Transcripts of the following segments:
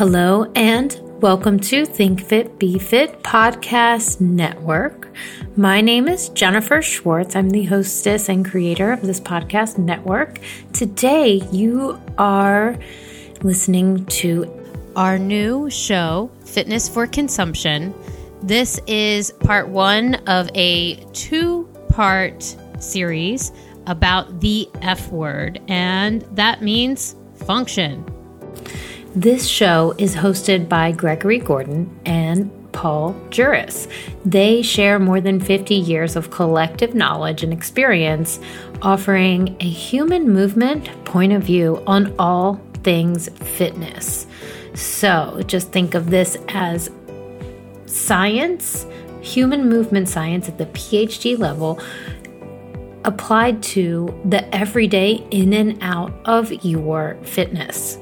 Hello and welcome to Think Fit Be Fit Podcast Network. My name is Jennifer Schwartz. I'm the hostess and creator of this podcast network. Today, you are listening to our new show, Fitness for Consumption. This is part one of a two part series about the F word, and that means function. This show is hosted by Gregory Gordon and Paul Juris. They share more than 50 years of collective knowledge and experience, offering a human movement point of view on all things fitness. So just think of this as science, human movement science at the PhD level, applied to the everyday in and out of your fitness.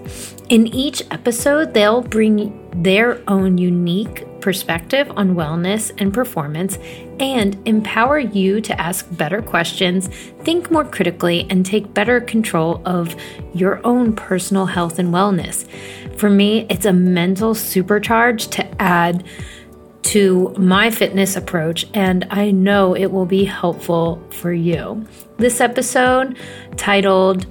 In each episode, they'll bring their own unique perspective on wellness and performance and empower you to ask better questions, think more critically, and take better control of your own personal health and wellness. For me, it's a mental supercharge to add to my fitness approach, and I know it will be helpful for you. This episode, titled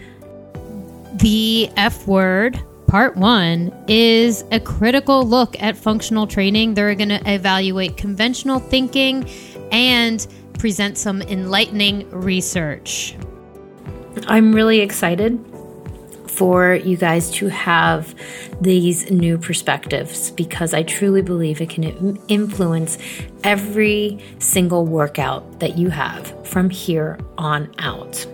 The F Word, Part one is a critical look at functional training. They're going to evaluate conventional thinking and present some enlightening research. I'm really excited for you guys to have these new perspectives because I truly believe it can influence every single workout that you have from here on out.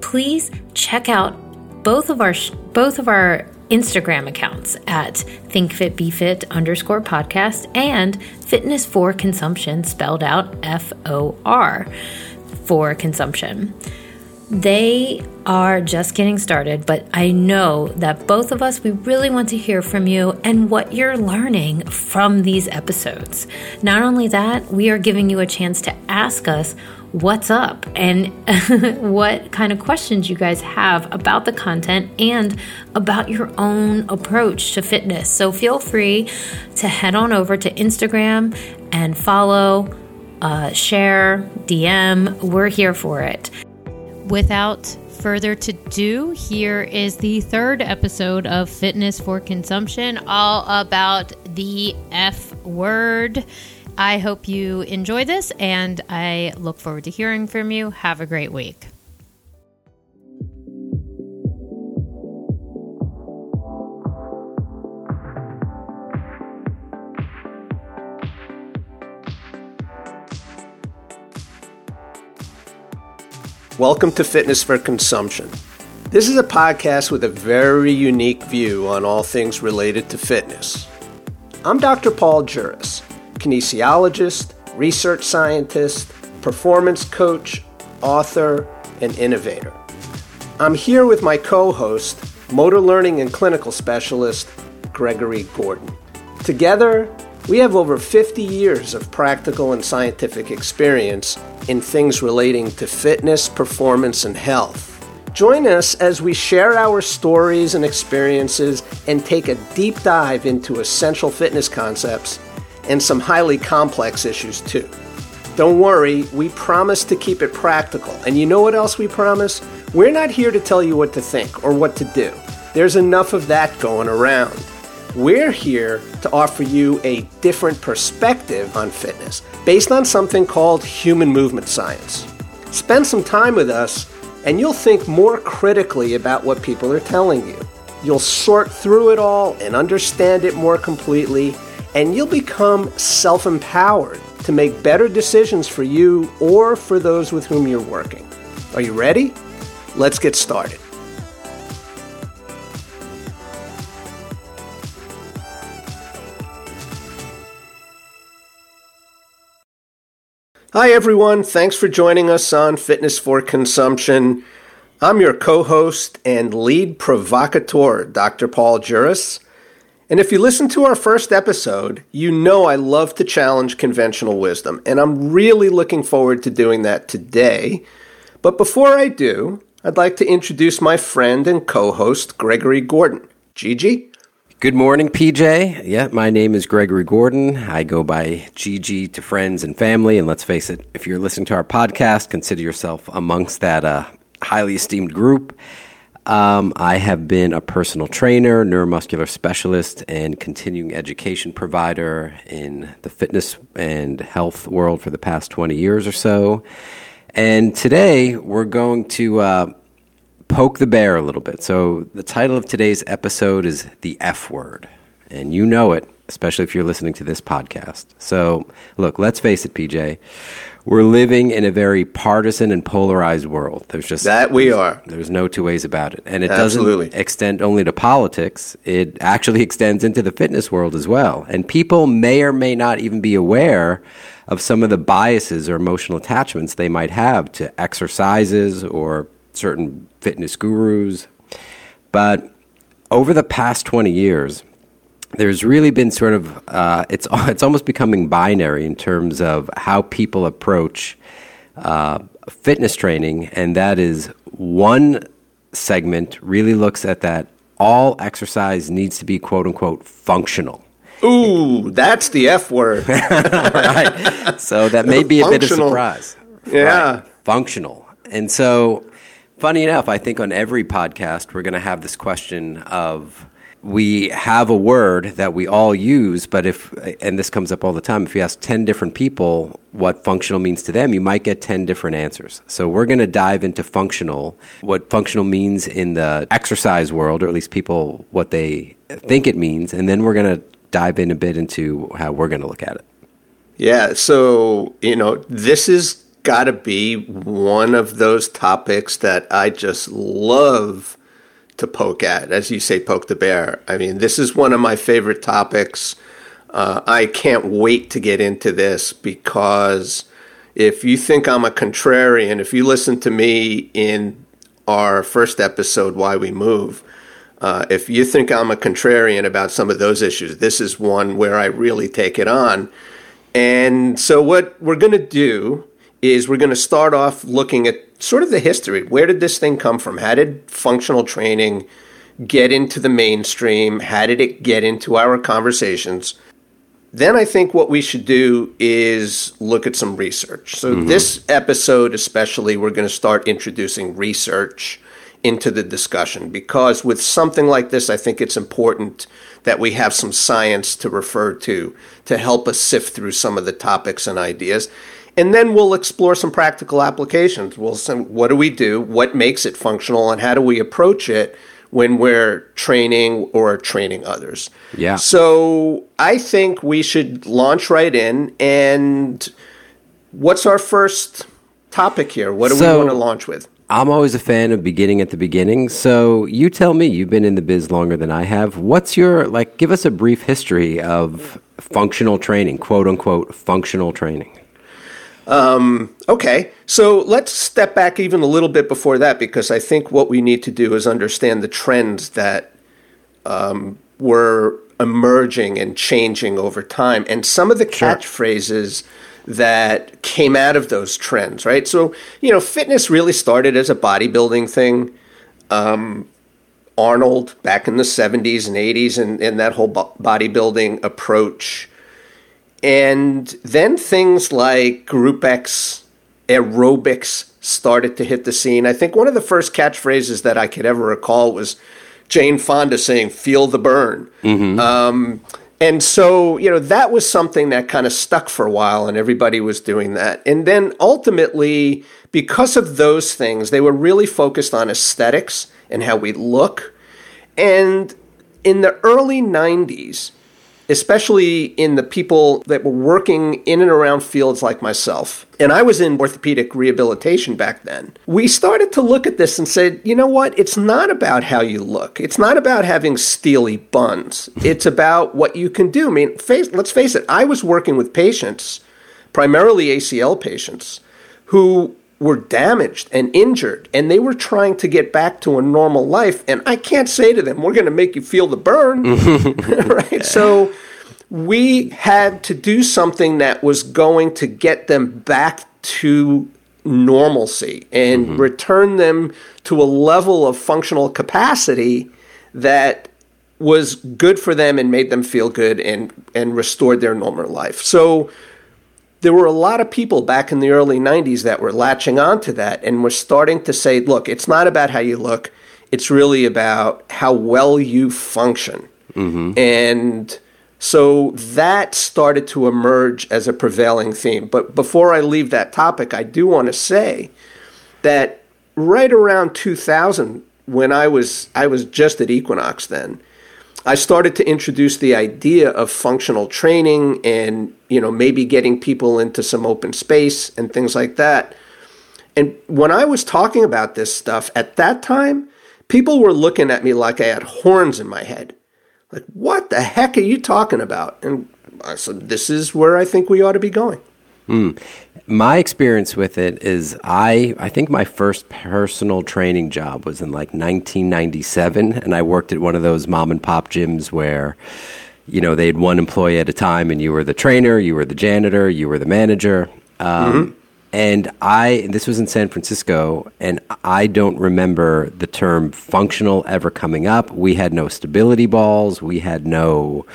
Please check out both of our both of our Instagram accounts at thinkfitbefit underscore podcast and fitness for consumption spelled out F O R for consumption. They are just getting started, but I know that both of us, we really want to hear from you and what you're learning from these episodes. Not only that, we are giving you a chance to ask us what's up and what kind of questions you guys have about the content and about your own approach to fitness. So feel free to head on over to Instagram and follow, uh, share, DM. We're here for it. Without further to do, here is the third episode of Fitness for Consumption, all about the F word. I hope you enjoy this and I look forward to hearing from you. Have a great week. Welcome to Fitness for Consumption. This is a podcast with a very unique view on all things related to fitness. I'm Dr. Paul Juris kinesiologist, research scientist, performance coach, author, and innovator. I'm here with my co host, motor learning and clinical specialist, Gregory Gordon. Together, we have over 50 years of practical and scientific experience in things relating to fitness, performance, and health. Join us as we share our stories and experiences and take a deep dive into essential fitness concepts and some highly complex issues too. Don't worry, we promise to keep it practical. And you know what else we promise? We're not here to tell you what to think or what to do. There's enough of that going around. We're here to offer you a different perspective on fitness based on something called human movement science. Spend some time with us and you'll think more critically about what people are telling you. You'll sort through it all and understand it more completely and you'll become self empowered to make better decisions for you or for those with whom you're working. Are you ready? Let's get started. Hi, everyone. Thanks for joining us on Fitness for Consumption. I'm your co host and lead provocateur, Dr. Paul Juris. And if you listen to our first episode, you know I love to challenge conventional wisdom, and I'm really looking forward to doing that today. But before I do, I'd like to introduce my friend and co host, Gregory Gordon. Gigi? Good morning, PJ. Yeah, my name is Gregory Gordon. I go by GG to friends and family. And let's face it, if you're listening to our podcast, consider yourself amongst that uh, highly esteemed group. Um, I have been a personal trainer, neuromuscular specialist, and continuing education provider in the fitness and health world for the past 20 years or so. And today we're going to uh, poke the bear a little bit. So, the title of today's episode is The F Word. And you know it, especially if you're listening to this podcast. So, look, let's face it, PJ. We're living in a very partisan and polarized world. There's just that we are. There's no two ways about it. And it Absolutely. doesn't extend only to politics, it actually extends into the fitness world as well. And people may or may not even be aware of some of the biases or emotional attachments they might have to exercises or certain fitness gurus. But over the past 20 years, there's really been sort of uh, it's it's almost becoming binary in terms of how people approach uh, fitness training, and that is one segment really looks at that all exercise needs to be quote unquote functional. Ooh, that's the F word. right. So that may be a bit of surprise. Yeah. Right. Functional. And so, funny enough, I think on every podcast, we're going to have this question of we have a word that we all use, but if, and this comes up all the time, if you ask 10 different people what functional means to them, you might get 10 different answers. So we're going to dive into functional, what functional means in the exercise world, or at least people, what they think it means, and then we're going to dive in a bit into how we're going to look at it. Yeah. So, you know, this has got to be one of those topics that I just love to poke at, as you say, poke the bear. I mean, this is one of my favorite topics. Uh, I can't wait to get into this because if you think I'm a contrarian, if you listen to me in our first episode, Why We Move, uh, if you think I'm a contrarian about some of those issues, this is one where I really take it on. And so, what we're going to do is we're going to start off looking at sort of the history. Where did this thing come from? How did functional training get into the mainstream? How did it get into our conversations? Then I think what we should do is look at some research. So, mm-hmm. this episode, especially, we're going to start introducing research into the discussion because with something like this, I think it's important that we have some science to refer to to help us sift through some of the topics and ideas. And then we'll explore some practical applications. We'll say, what do we do? What makes it functional? And how do we approach it when we're training or training others? Yeah. So I think we should launch right in. And what's our first topic here? What do so, we want to launch with? I'm always a fan of beginning at the beginning. So you tell me, you've been in the biz longer than I have. What's your, like, give us a brief history of functional training, quote unquote, functional training. Um, okay, so let's step back even a little bit before that because I think what we need to do is understand the trends that um, were emerging and changing over time and some of the catchphrases. Sure that came out of those trends, right? So, you know, fitness really started as a bodybuilding thing. Um, Arnold back in the 70s and 80s and, and that whole bodybuilding approach. And then things like Group X aerobics started to hit the scene. I think one of the first catchphrases that I could ever recall was Jane Fonda saying, Feel the burn. Mm-hmm. Um, and so, you know, that was something that kind of stuck for a while, and everybody was doing that. And then ultimately, because of those things, they were really focused on aesthetics and how we look. And in the early 90s, especially in the people that were working in and around fields like myself. And I was in orthopedic rehabilitation back then. We started to look at this and said, you know what? It's not about how you look. It's not about having steely buns. It's about what you can do. I mean, face, let's face it, I was working with patients, primarily ACL patients, who were damaged and injured and they were trying to get back to a normal life and i can't say to them we're going to make you feel the burn right so we had to do something that was going to get them back to normalcy and mm-hmm. return them to a level of functional capacity that was good for them and made them feel good and and restored their normal life. So there were a lot of people back in the early 90s that were latching onto that and were starting to say, look, it's not about how you look, it's really about how well you function. Mm-hmm. And so that started to emerge as a prevailing theme. But before I leave that topic, I do want to say that right around 2000, when I was I was just at Equinox then, I started to introduce the idea of functional training and, you know, maybe getting people into some open space and things like that. And when I was talking about this stuff at that time, people were looking at me like I had horns in my head. Like, what the heck are you talking about? And I said, this is where I think we ought to be going. Mm. My experience with it is I I think my first personal training job was in like 1997 and I worked at one of those mom and pop gyms where you know they had one employee at a time and you were the trainer, you were the janitor, you were the manager. Um, mm-hmm. And I, this was in San Francisco, and I don't remember the term functional ever coming up. We had no stability balls. We had no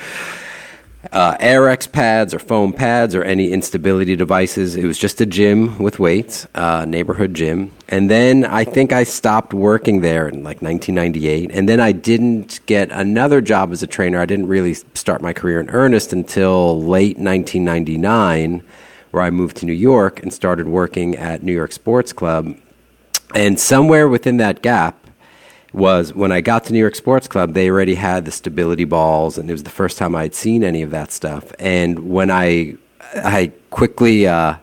uh, Airex pads or foam pads or any instability devices. It was just a gym with weights, uh, neighborhood gym. And then I think I stopped working there in like 1998. And then I didn't get another job as a trainer. I didn't really start my career in earnest until late 1999, where I moved to New York and started working at New York Sports Club. And somewhere within that gap, was when I got to New York Sports Club, they already had the stability balls, and it was the first time I'd seen any of that stuff. And when I I quickly uh,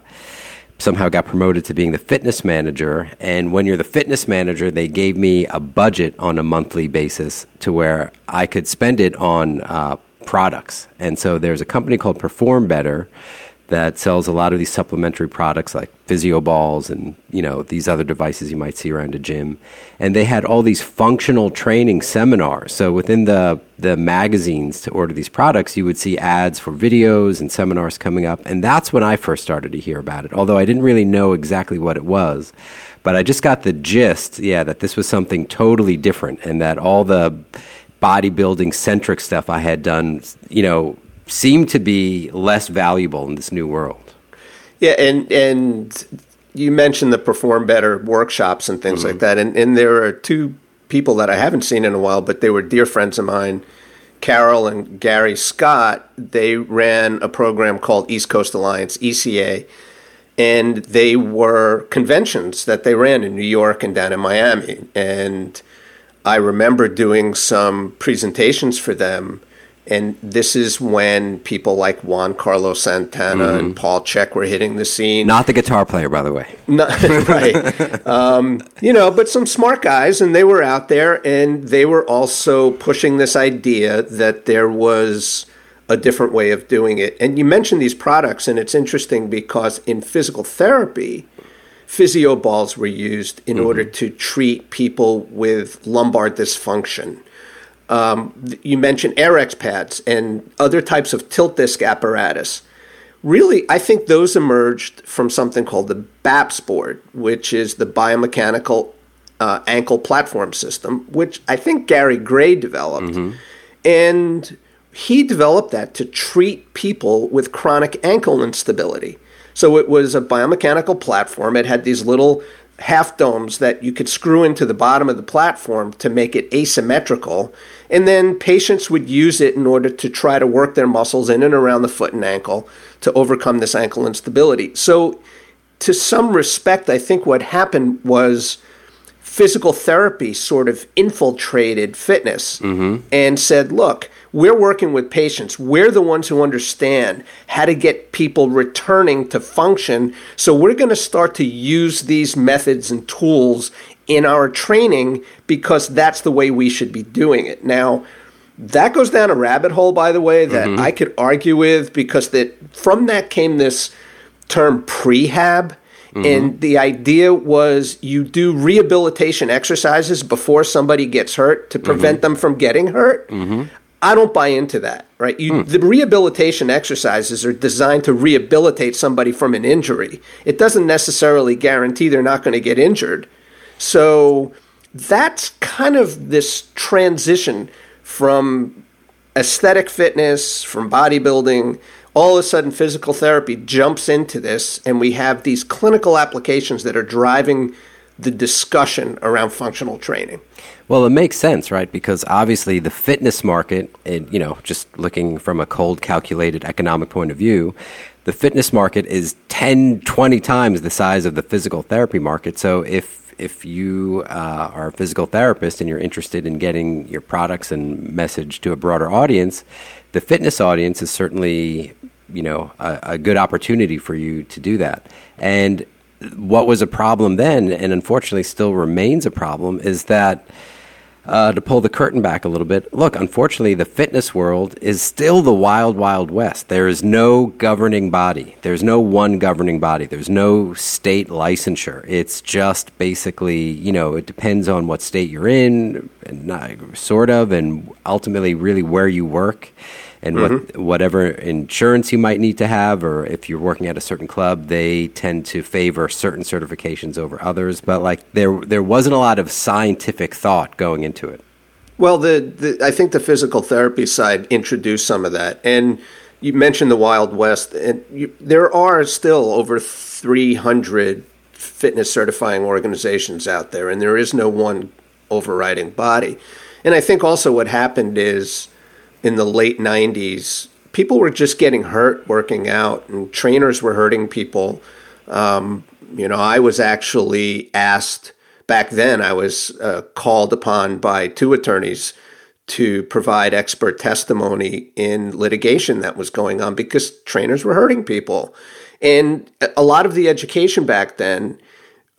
somehow got promoted to being the fitness manager, and when you're the fitness manager, they gave me a budget on a monthly basis to where I could spend it on uh, products. And so there's a company called Perform Better that sells a lot of these supplementary products like physio balls and you know these other devices you might see around a gym. And they had all these functional training seminars. So within the the magazines to order these products you would see ads for videos and seminars coming up. And that's when I first started to hear about it although I didn't really know exactly what it was. But I just got the gist yeah that this was something totally different and that all the bodybuilding centric stuff I had done you know seem to be less valuable in this new world. Yeah, and and you mentioned the perform better workshops and things mm-hmm. like that, and and there are two people that I haven't seen in a while, but they were dear friends of mine. Carol and Gary Scott, they ran a program called East Coast Alliance, ECA, and they were conventions that they ran in New York and down in Miami. And I remember doing some presentations for them and this is when people like Juan Carlos Santana mm-hmm. and Paul Chek were hitting the scene. Not the guitar player, by the way. Not, right. um, you know, but some smart guys, and they were out there, and they were also pushing this idea that there was a different way of doing it. And you mentioned these products, and it's interesting because in physical therapy, physio balls were used in mm-hmm. order to treat people with lumbar dysfunction um, you mentioned Airex pads and other types of tilt disc apparatus. Really, I think those emerged from something called the BAPS board, which is the biomechanical uh, ankle platform system, which I think Gary Gray developed. Mm-hmm. And he developed that to treat people with chronic ankle instability. So it was a biomechanical platform. It had these little half domes that you could screw into the bottom of the platform to make it asymmetrical. And then patients would use it in order to try to work their muscles in and around the foot and ankle to overcome this ankle instability. So, to some respect, I think what happened was physical therapy sort of infiltrated fitness mm-hmm. and said, look, we're working with patients. We're the ones who understand how to get people returning to function. So we're going to start to use these methods and tools in our training because that's the way we should be doing it. Now, that goes down a rabbit hole, by the way, that mm-hmm. I could argue with because that from that came this term prehab Mm-hmm. And the idea was you do rehabilitation exercises before somebody gets hurt to prevent mm-hmm. them from getting hurt. I don't buy into that, right? You, mm. The rehabilitation exercises are designed to rehabilitate somebody from an injury. It doesn't necessarily guarantee they're not going to get injured. So that's kind of this transition from aesthetic fitness, from bodybuilding, all of a sudden physical therapy jumps into this, and we have these clinical applications that are driving the discussion around functional training. Well, it makes sense, right? Because obviously the fitness market, it, you know, just looking from a cold calculated economic point of view, the fitness market is 10, 20 times the size of the physical therapy market. So if if you uh, are a physical therapist and you're interested in getting your products and message to a broader audience, the fitness audience is certainly you know a, a good opportunity for you to do that. And what was a problem then, and unfortunately still remains a problem, is that uh, to pull the curtain back a little bit, look, unfortunately, the fitness world is still the wild, wild west. There is no governing body. There's no one governing body. There's no state licensure. It's just basically, you know, it depends on what state you're in, and not, sort of, and ultimately, really where you work and mm-hmm. what, whatever insurance you might need to have, or if you're working at a certain club, they tend to favor certain certifications over others. But like there, there wasn't a lot of scientific thought going into it. Well, the, the I think the physical therapy side introduced some of that, and you mentioned the Wild West, and you, there are still over 300 fitness certifying organizations out there, and there is no one overriding body. And I think also what happened is in the late 90s, people were just getting hurt working out, and trainers were hurting people. Um, you know, I was actually asked back then, I was uh, called upon by two attorneys to provide expert testimony in litigation that was going on because trainers were hurting people. And a lot of the education back then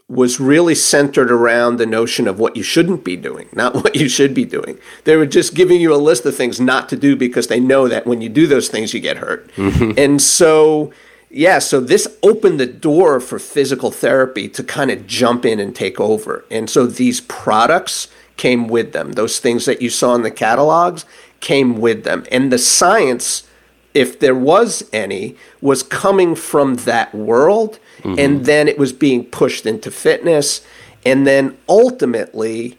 was really centered around the notion of what you shouldn't be doing, not what you should be doing. They were just giving you a list of things not to do because they know that when you do those things, you get hurt. Mm-hmm. And so, yeah, so this opened the door for physical therapy to kind of jump in and take over. And so these products came with them. Those things that you saw in the catalogs came with them. And the science, if there was any, was coming from that world Mm-hmm. And then it was being pushed into fitness. And then ultimately,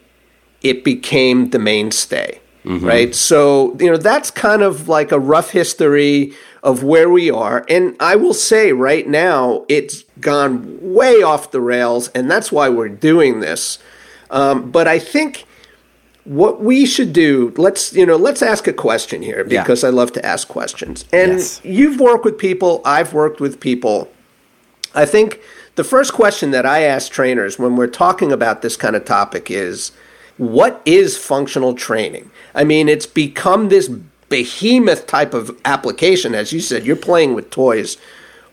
it became the mainstay. Mm-hmm. Right. So, you know, that's kind of like a rough history of where we are. And I will say right now, it's gone way off the rails. And that's why we're doing this. Um, but I think what we should do let's you know let's ask a question here because yeah. i love to ask questions and yes. you've worked with people i've worked with people I think the first question that I ask trainers when we're talking about this kind of topic is what is functional training? I mean, it's become this behemoth type of application. As you said, you're playing with toys.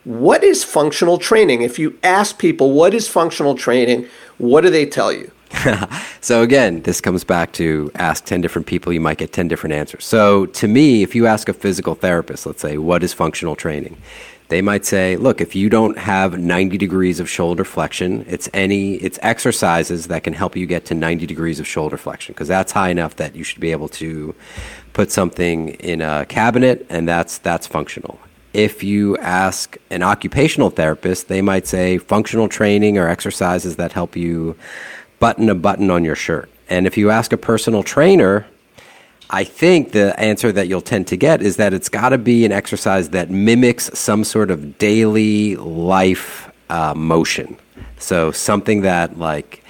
What is functional training? If you ask people what is functional training, what do they tell you? so again, this comes back to ask 10 different people, you might get 10 different answers. So to me, if you ask a physical therapist, let's say, what is functional training? they might say, look, if you don't have 90 degrees of shoulder flexion, it's any it's exercises that can help you get to 90 degrees of shoulder flexion because that's high enough that you should be able to put something in a cabinet and that's that's functional. If you ask an occupational therapist, they might say functional training or exercises that help you button a button on your shirt. And if you ask a personal trainer, I think the answer that you'll tend to get is that it's got to be an exercise that mimics some sort of daily life uh, motion. So something that like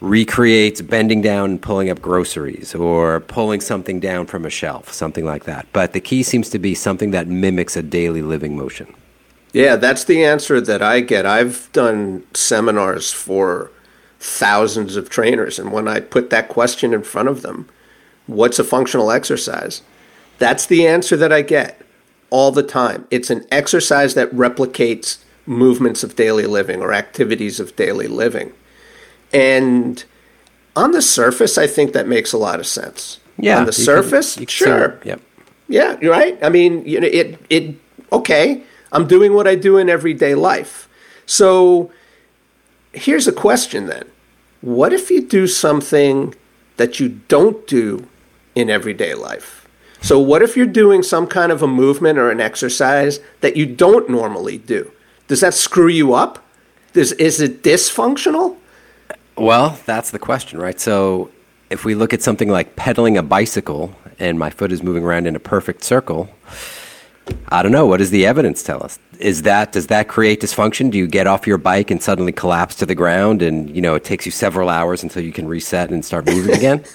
recreates bending down and pulling up groceries or pulling something down from a shelf, something like that. But the key seems to be something that mimics a daily living motion. Yeah, that's the answer that I get. I've done seminars for thousands of trainers, and when I put that question in front of them, What's a functional exercise? That's the answer that I get all the time. It's an exercise that replicates movements of daily living or activities of daily living. And on the surface, I think that makes a lot of sense. Yeah. On the surface, can, sure. Yep. Yeah, you're right. I mean, you know, it it okay. I'm doing what I do in everyday life. So here's a question then. What if you do something that you don't do in everyday life. So, what if you're doing some kind of a movement or an exercise that you don't normally do? Does that screw you up? Does, is it dysfunctional? Well, that's the question, right? So, if we look at something like pedaling a bicycle and my foot is moving around in a perfect circle, I don't know. What does the evidence tell us? Is that does that create dysfunction? Do you get off your bike and suddenly collapse to the ground, and you know it takes you several hours until you can reset and start moving again?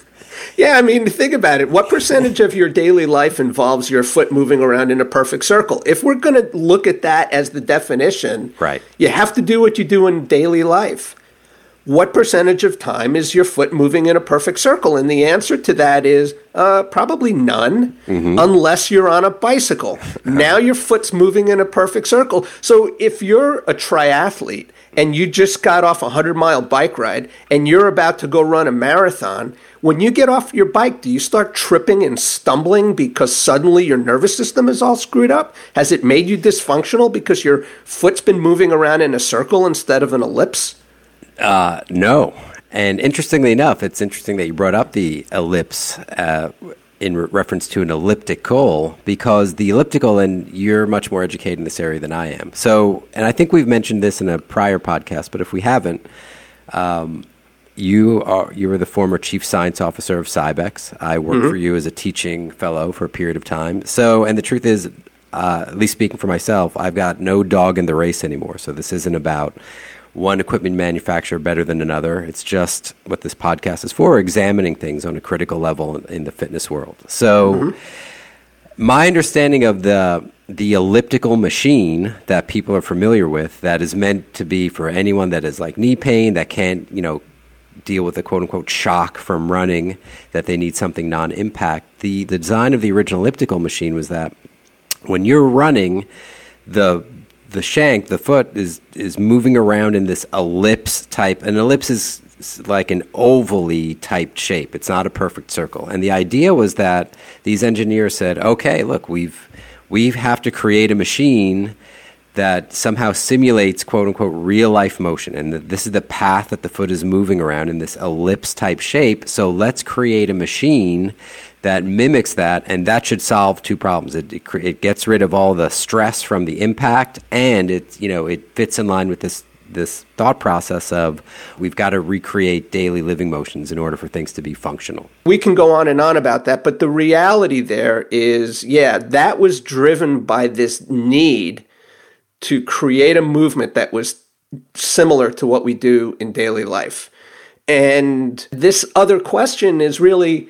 Yeah, I mean, think about it. What percentage of your daily life involves your foot moving around in a perfect circle? If we're going to look at that as the definition, right. you have to do what you do in daily life what percentage of time is your foot moving in a perfect circle? And the answer to that is uh, probably none, mm-hmm. unless you're on a bicycle. now your foot's moving in a perfect circle. So if you're a triathlete and you just got off a 100 mile bike ride and you're about to go run a marathon, when you get off your bike, do you start tripping and stumbling because suddenly your nervous system is all screwed up? Has it made you dysfunctional because your foot's been moving around in a circle instead of an ellipse? Uh, no. And interestingly enough, it's interesting that you brought up the ellipse uh, in re- reference to an elliptical because the elliptical, and you're much more educated in this area than I am. So, and I think we've mentioned this in a prior podcast, but if we haven't, um, you are you were the former chief science officer of Cybex. I worked mm-hmm. for you as a teaching fellow for a period of time. So, and the truth is, uh, at least speaking for myself, I've got no dog in the race anymore. So this isn't about one equipment manufacturer better than another. It's just what this podcast is for, examining things on a critical level in the fitness world. So, mm-hmm. my understanding of the the elliptical machine that people are familiar with, that is meant to be for anyone that is like knee pain, that can't, you know, deal with the quote unquote shock from running, that they need something non impact. The, the design of the original elliptical machine was that when you're running, the the shank, the foot is is moving around in this ellipse type. An ellipse is like an ovally typed shape. It's not a perfect circle. And the idea was that these engineers said, "Okay, look, we've we have to create a machine that somehow simulates quote unquote real life motion and this is the path that the foot is moving around in this ellipse type shape so let's create a machine that mimics that, and that should solve two problems. It, it, gets rid of all the stress from the impact, and it you know it fits in line with this this thought process of we've got to recreate daily living motions in order for things to be functional. We can go on and on about that, but the reality there is, yeah, that was driven by this need to create a movement that was similar to what we do in daily life. And this other question is really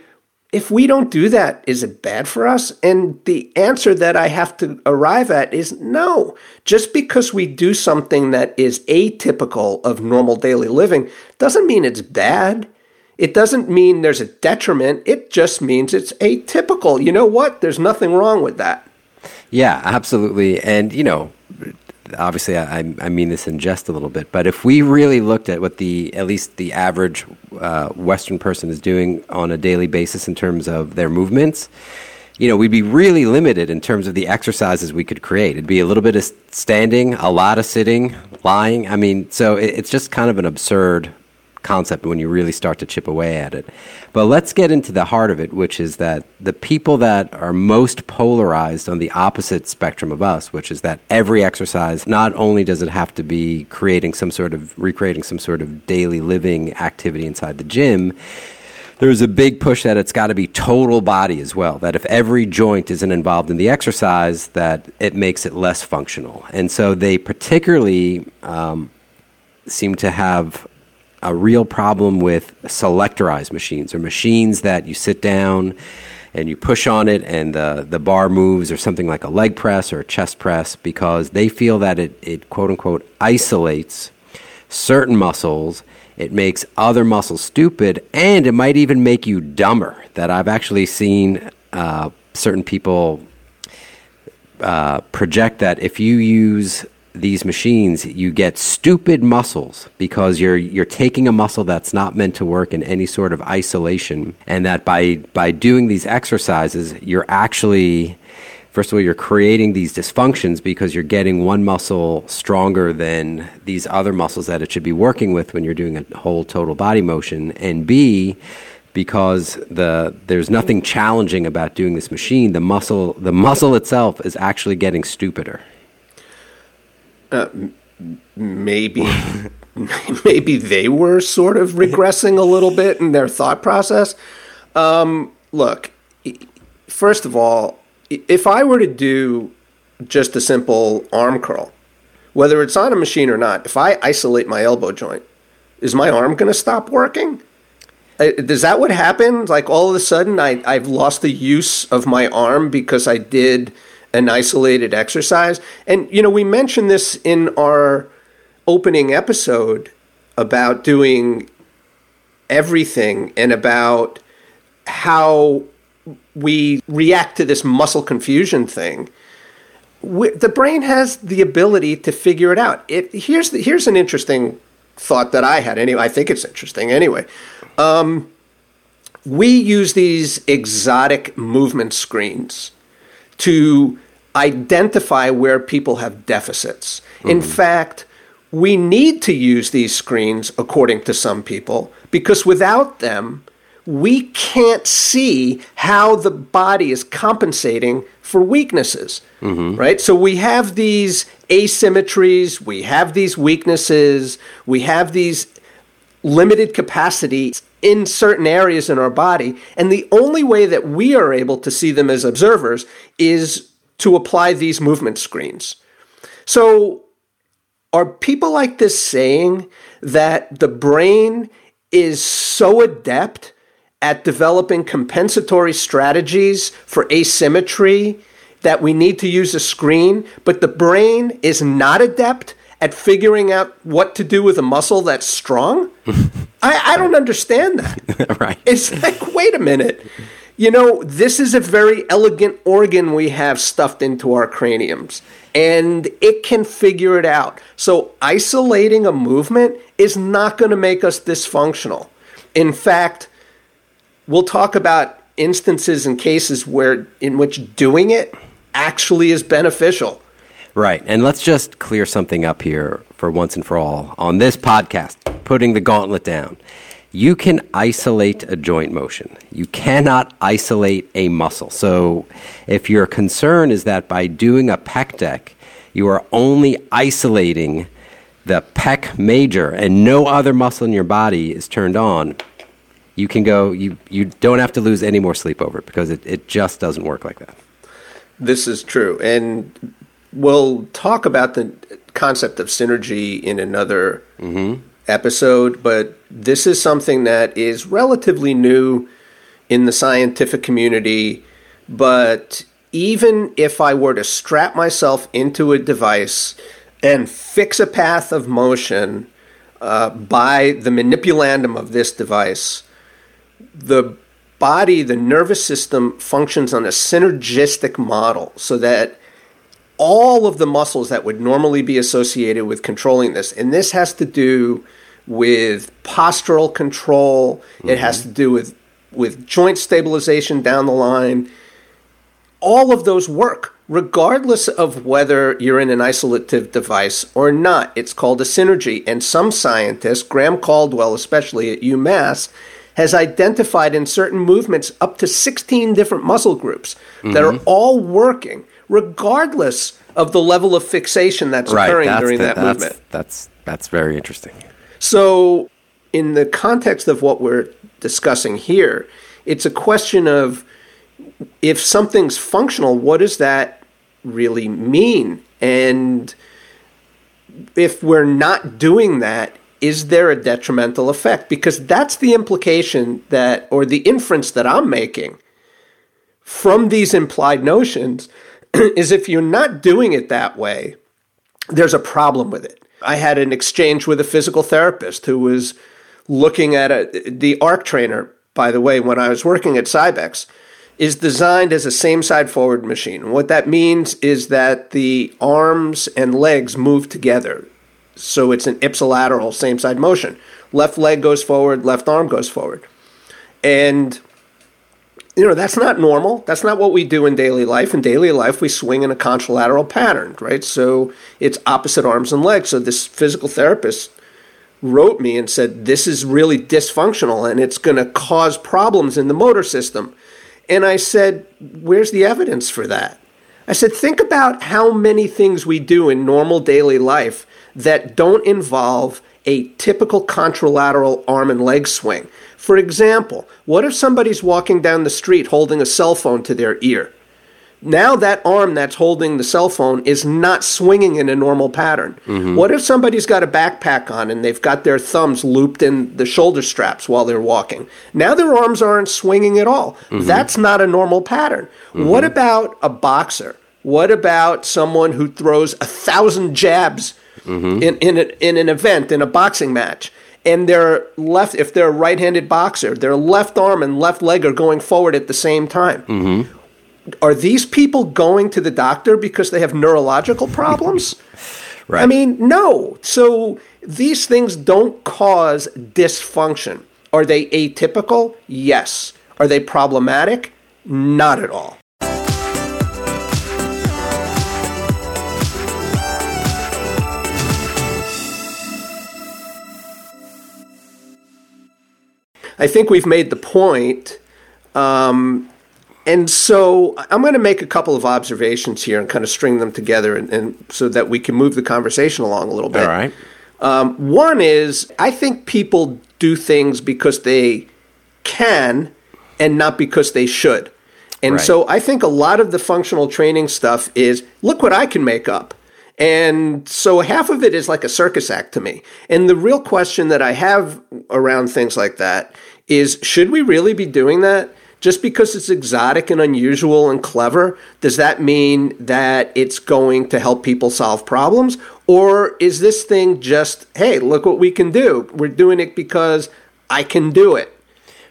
if we don't do that, is it bad for us? And the answer that I have to arrive at is no. Just because we do something that is atypical of normal daily living doesn't mean it's bad. It doesn't mean there's a detriment. It just means it's atypical. You know what? There's nothing wrong with that. Yeah, absolutely. And, you know, obviously I, I, mean this in jest a little bit, but if we really looked at what the at least the average uh, Western person is doing on a daily basis in terms of their movements, you know, we'd be really limited in terms of the exercises we could create. It'd be a little bit of standing, a lot of sitting, lying. I mean, so it, it's just kind of an absurd concept when you really start to chip away at it. But let's get into the heart of it, which is that the people that are most polarized on the opposite spectrum of us, which is that every exercise, not only does it have to be creating some sort of, recreating some sort of daily living activity inside the gym, there's a big push that it's got to be total body as well. That if every joint isn't involved in the exercise, that it makes it less functional. And so they particularly um, seem to have a real problem with selectorized machines. Or machines that you sit down and you push on it and the, the bar moves or something like a leg press or a chest press because they feel that it, it quote unquote isolates certain muscles. It makes other muscles stupid and it might even make you dumber. That i've actually seen uh, certain people uh, project that if you use these machines, you get stupid muscles because you're you're taking a muscle that's not meant to work in any sort of isolation, and that by by doing these exercises, you're actually first of all you're creating these dysfunctions because you're getting one muscle stronger than these other muscles that it should be working with when you're doing a whole total body motion, and B because the there's nothing challenging about doing this machine. The muscle the muscle itself is actually getting stupider. Uh, maybe maybe they were sort of regressing a little bit in their thought process. Um, look, first of all, if I were to do just a simple arm curl, whether it's on a machine or not, if I isolate my elbow joint, is my arm going to stop working? Does that what happens? Like all of a sudden, I, I've lost the use of my arm because I did an isolated exercise? And, you know, we mentioned this in our opening episode about doing everything and about how we react to this muscle confusion thing. We, the brain has the ability to figure it out. It, here's, the, here's an interesting thought that I had. Anyway, I think it's interesting. Anyway, um, we use these exotic movement screens to identify where people have deficits. In mm-hmm. fact, we need to use these screens, according to some people, because without them, we can't see how the body is compensating for weaknesses. Mm-hmm. Right? So we have these asymmetries, we have these weaknesses, we have these limited capacities in certain areas in our body. And the only way that we are able to see them as observers is to apply these movement screens. So, are people like this saying that the brain is so adept at developing compensatory strategies for asymmetry that we need to use a screen, but the brain is not adept at figuring out what to do with a muscle that's strong? I, I don't understand that. right. It's like, wait a minute. You know, this is a very elegant organ we have stuffed into our craniums, and it can figure it out. So, isolating a movement is not going to make us dysfunctional. In fact, we'll talk about instances and cases where in which doing it actually is beneficial. Right. And let's just clear something up here for once and for all. On this podcast, putting the gauntlet down, you can isolate a joint motion. You cannot isolate a muscle. So if your concern is that by doing a pec deck, you are only isolating the pec major and no other muscle in your body is turned on, you can go, you, you don't have to lose any more sleep over it because it, it just doesn't work like that. This is true. And we'll talk about the concept of synergy in another mm-hmm. Episode, but this is something that is relatively new in the scientific community. But even if I were to strap myself into a device and fix a path of motion uh, by the manipulandum of this device, the body, the nervous system functions on a synergistic model so that all of the muscles that would normally be associated with controlling this, and this has to do with postural control, it has to do with, with joint stabilization down the line. All of those work, regardless of whether you're in an isolative device or not. It's called a synergy. And some scientists, Graham Caldwell, especially at UMass, has identified in certain movements up to 16 different muscle groups that are mm-hmm. all working, regardless of the level of fixation that's occurring That's during the- that that's, movement. That's, that's very interesting. So, in the context of what we're discussing here, it's a question of if something's functional, what does that really mean? And if we're not doing that, is there a detrimental effect? Because that's the implication that, or the inference that I'm making from these implied notions, is if you're not doing it that way, there's a problem with it. I had an exchange with a physical therapist who was looking at a, the ARC trainer, by the way, when I was working at Cybex, is designed as a same side forward machine. What that means is that the arms and legs move together. So it's an ipsilateral same side motion. Left leg goes forward, left arm goes forward. And you know, that's not normal. That's not what we do in daily life. In daily life, we swing in a contralateral pattern, right? So it's opposite arms and legs. So this physical therapist wrote me and said, This is really dysfunctional and it's going to cause problems in the motor system. And I said, Where's the evidence for that? I said, Think about how many things we do in normal daily life that don't involve a typical contralateral arm and leg swing. For example, what if somebody's walking down the street holding a cell phone to their ear? Now that arm that's holding the cell phone is not swinging in a normal pattern. Mm-hmm. What if somebody's got a backpack on and they've got their thumbs looped in the shoulder straps while they're walking? Now their arms aren't swinging at all. Mm-hmm. That's not a normal pattern. Mm-hmm. What about a boxer? What about someone who throws a thousand jabs mm-hmm. in in, a, in an event in a boxing match? and their left if they're a right-handed boxer their left arm and left leg are going forward at the same time mm-hmm are these people going to the doctor because they have neurological problems? right. I mean, no. So these things don't cause dysfunction. Are they atypical? Yes. Are they problematic? Not at all. I think we've made the point um, and so I'm going to make a couple of observations here and kind of string them together, and, and so that we can move the conversation along a little bit. All right. Um, one is I think people do things because they can and not because they should. And right. so I think a lot of the functional training stuff is look what I can make up. And so half of it is like a circus act to me. And the real question that I have around things like that is should we really be doing that? just because it's exotic and unusual and clever, does that mean that it's going to help people solve problems? Or is this thing just, hey, look what we can do? We're doing it because I can do it.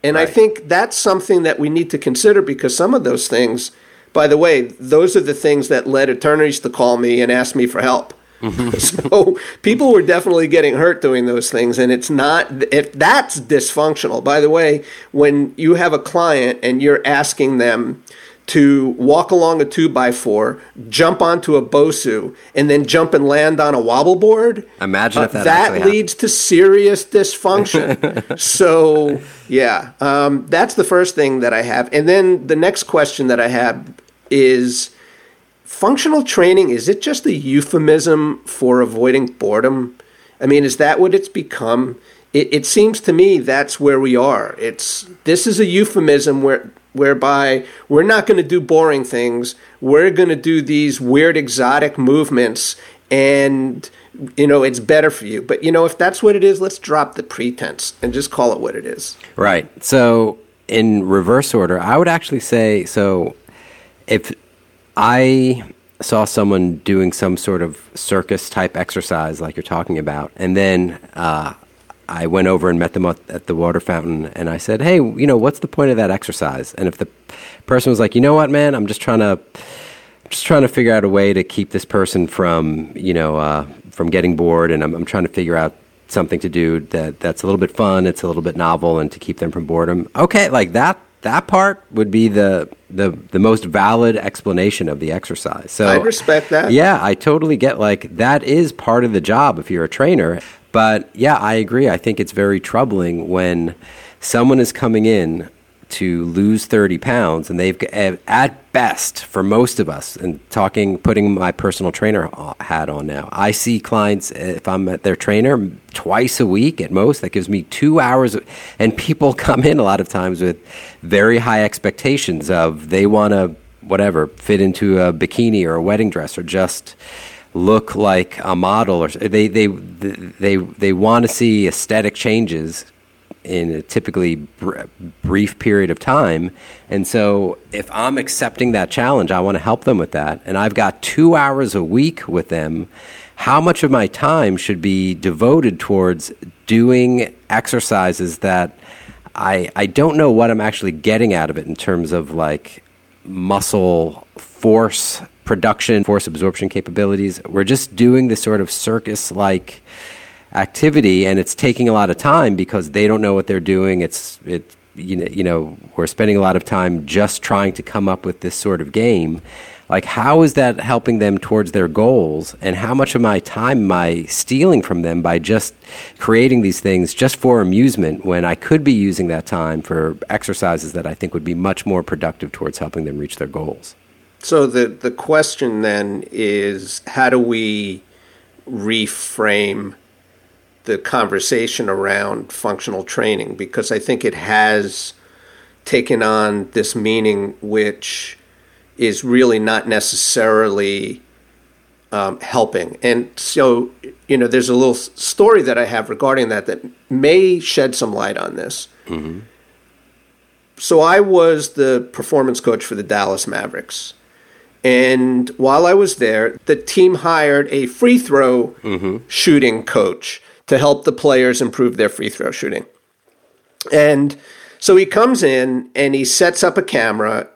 And right. I think that's something that we need to consider because some of those things, by the way, those are the things that led attorneys to call me and ask me for help. Mm-hmm. so people were definitely getting hurt doing those things, and it's not if that's dysfunctional. By the way, when you have a client and you're asking them to walk along a two by four, jump onto a Bosu, and then jump and land on a wobble board. Imagine uh, if that, that leads to serious dysfunction. so yeah, um, that's the first thing that I have, and then the next question that I have is functional training is it just a euphemism for avoiding boredom? I mean, is that what it's become? It, it seems to me that's where we are. It's this is a euphemism where whereby we're not going to do boring things. We're going to do these weird exotic movements and you know it's better for you but you know if that's what it is let's drop the pretense and just call it what it is right so in reverse order i would actually say so if I saw someone doing some sort of circus type exercise like you're talking about, and then uh, I went over and met them at the water fountain, and I said, "Hey, you know, what's the point of that exercise?" And if the person was like, "You know what, man, I'm just trying to." Just trying to figure out a way to keep this person from, you know, uh, from getting bored, and I'm, I'm trying to figure out something to do that that's a little bit fun, it's a little bit novel, and to keep them from boredom. Okay, like that that part would be the the the most valid explanation of the exercise. So I respect that. Yeah, I totally get like that is part of the job if you're a trainer. But yeah, I agree. I think it's very troubling when someone is coming in to lose 30 pounds and they've eh, at best for most of us and talking putting my personal trainer hat on now i see clients eh, if i'm at their trainer twice a week at most that gives me two hours and people come in a lot of times with very high expectations of they want to whatever fit into a bikini or a wedding dress or just look like a model or they they they they want to see aesthetic changes in a typically br- brief period of time. And so, if I'm accepting that challenge, I want to help them with that. And I've got two hours a week with them. How much of my time should be devoted towards doing exercises that I, I don't know what I'm actually getting out of it in terms of like muscle force production, force absorption capabilities. We're just doing this sort of circus like activity and it's taking a lot of time because they don't know what they're doing. It's it you know, you know we're spending a lot of time just trying to come up with this sort of game. Like how is that helping them towards their goals? And how much of my time am i stealing from them by just creating these things just for amusement when i could be using that time for exercises that i think would be much more productive towards helping them reach their goals so the the question then is how do we reframe the conversation around functional training because I think it has taken on this meaning which is really not necessarily um, helping. And so, you know, there's a little story that I have regarding that that may shed some light on this. Mm-hmm. So, I was the performance coach for the Dallas Mavericks. And while I was there, the team hired a free throw mm-hmm. shooting coach to help the players improve their free throw shooting. And so he comes in and he sets up a camera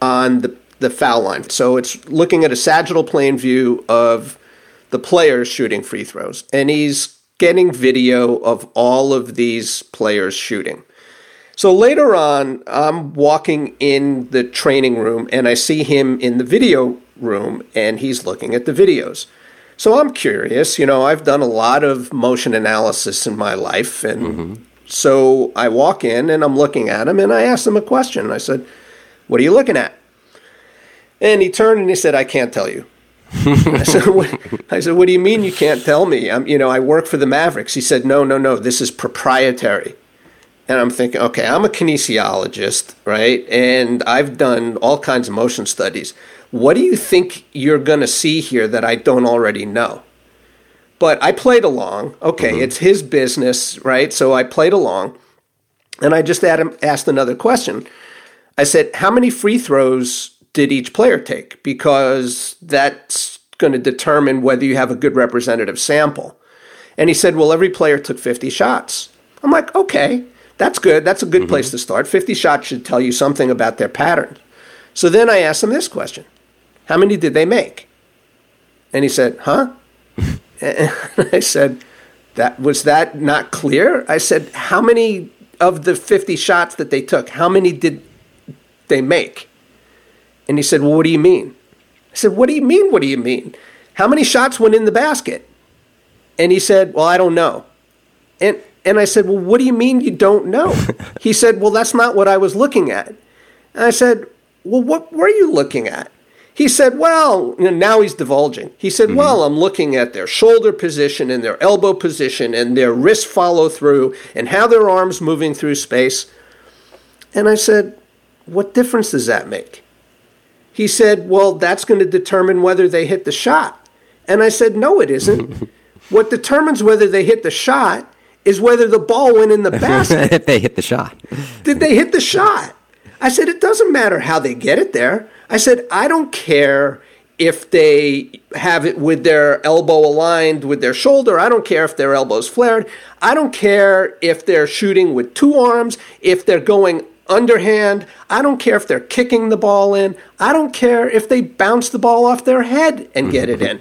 on the, the foul line. So it's looking at a sagittal plane view of the players shooting free throws. And he's getting video of all of these players shooting. So later on, I'm walking in the training room and I see him in the video room and he's looking at the videos. So I'm curious, you know, I've done a lot of motion analysis in my life. And mm-hmm. so I walk in and I'm looking at him and I asked him a question. I said, What are you looking at? And he turned and he said, I can't tell you. I, said, what, I said, What do you mean you can't tell me? I'm, you know, I work for the Mavericks. He said, No, no, no, this is proprietary. And I'm thinking, okay, I'm a kinesiologist, right? And I've done all kinds of motion studies. What do you think you're going to see here that I don't already know? But I played along. Okay, mm-hmm. it's his business, right? So I played along. And I just asked another question. I said, How many free throws did each player take? Because that's going to determine whether you have a good representative sample. And he said, Well, every player took 50 shots. I'm like, Okay, that's good. That's a good mm-hmm. place to start. 50 shots should tell you something about their pattern. So then I asked him this question How many did they make? And he said, Huh? and I said, that was that not clear? I said, how many of the 50 shots that they took, how many did they make? And he said, well, what do you mean? I said, what do you mean? What do you mean? How many shots went in the basket? And he said, well, I don't know. And and I said, Well, what do you mean you don't know? he said, Well, that's not what I was looking at. And I said, Well, what were you looking at? He said, Well, you know, now he's divulging. He said, mm-hmm. Well, I'm looking at their shoulder position and their elbow position and their wrist follow through and how their arms moving through space. And I said, What difference does that make? He said, Well, that's going to determine whether they hit the shot. And I said, No, it isn't. what determines whether they hit the shot is whether the ball went in the basket. if they hit the shot. Did they hit the shot? I said, it doesn't matter how they get it there. I said, I don't care if they have it with their elbow aligned with their shoulder. I don't care if their elbow's flared. I don't care if they're shooting with two arms, if they're going underhand. I don't care if they're kicking the ball in. I don't care if they bounce the ball off their head and get it in.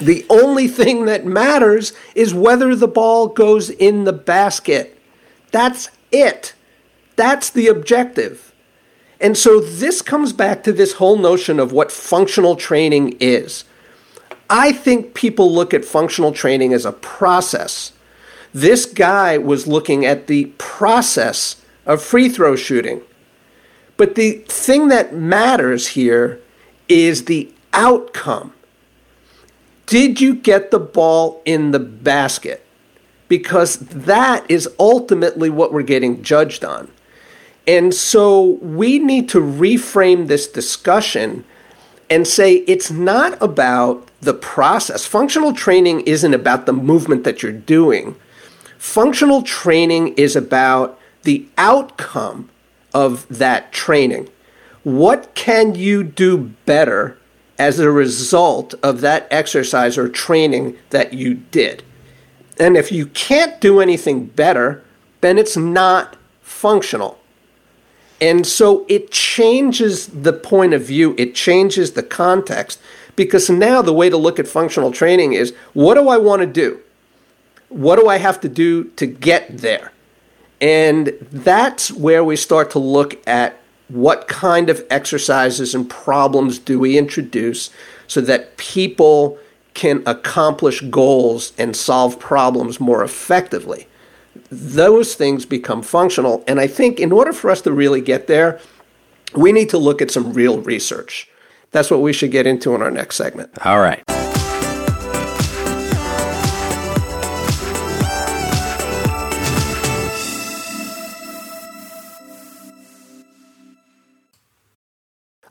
The only thing that matters is whether the ball goes in the basket. That's it. That's the objective. And so this comes back to this whole notion of what functional training is. I think people look at functional training as a process. This guy was looking at the process of free throw shooting. But the thing that matters here is the outcome. Did you get the ball in the basket? Because that is ultimately what we're getting judged on. And so we need to reframe this discussion and say it's not about the process. Functional training isn't about the movement that you're doing. Functional training is about the outcome of that training. What can you do better as a result of that exercise or training that you did. And if you can't do anything better, then it's not functional. And so it changes the point of view, it changes the context, because now the way to look at functional training is what do I want to do? What do I have to do to get there? And that's where we start to look at what kind of exercises and problems do we introduce so that people can accomplish goals and solve problems more effectively? Those things become functional. And I think in order for us to really get there, we need to look at some real research. That's what we should get into in our next segment. All right.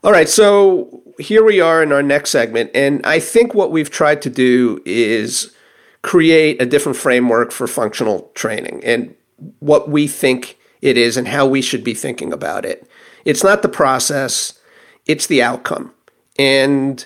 All right, so here we are in our next segment, and I think what we've tried to do is create a different framework for functional training and what we think it is and how we should be thinking about it. It's not the process, it's the outcome. And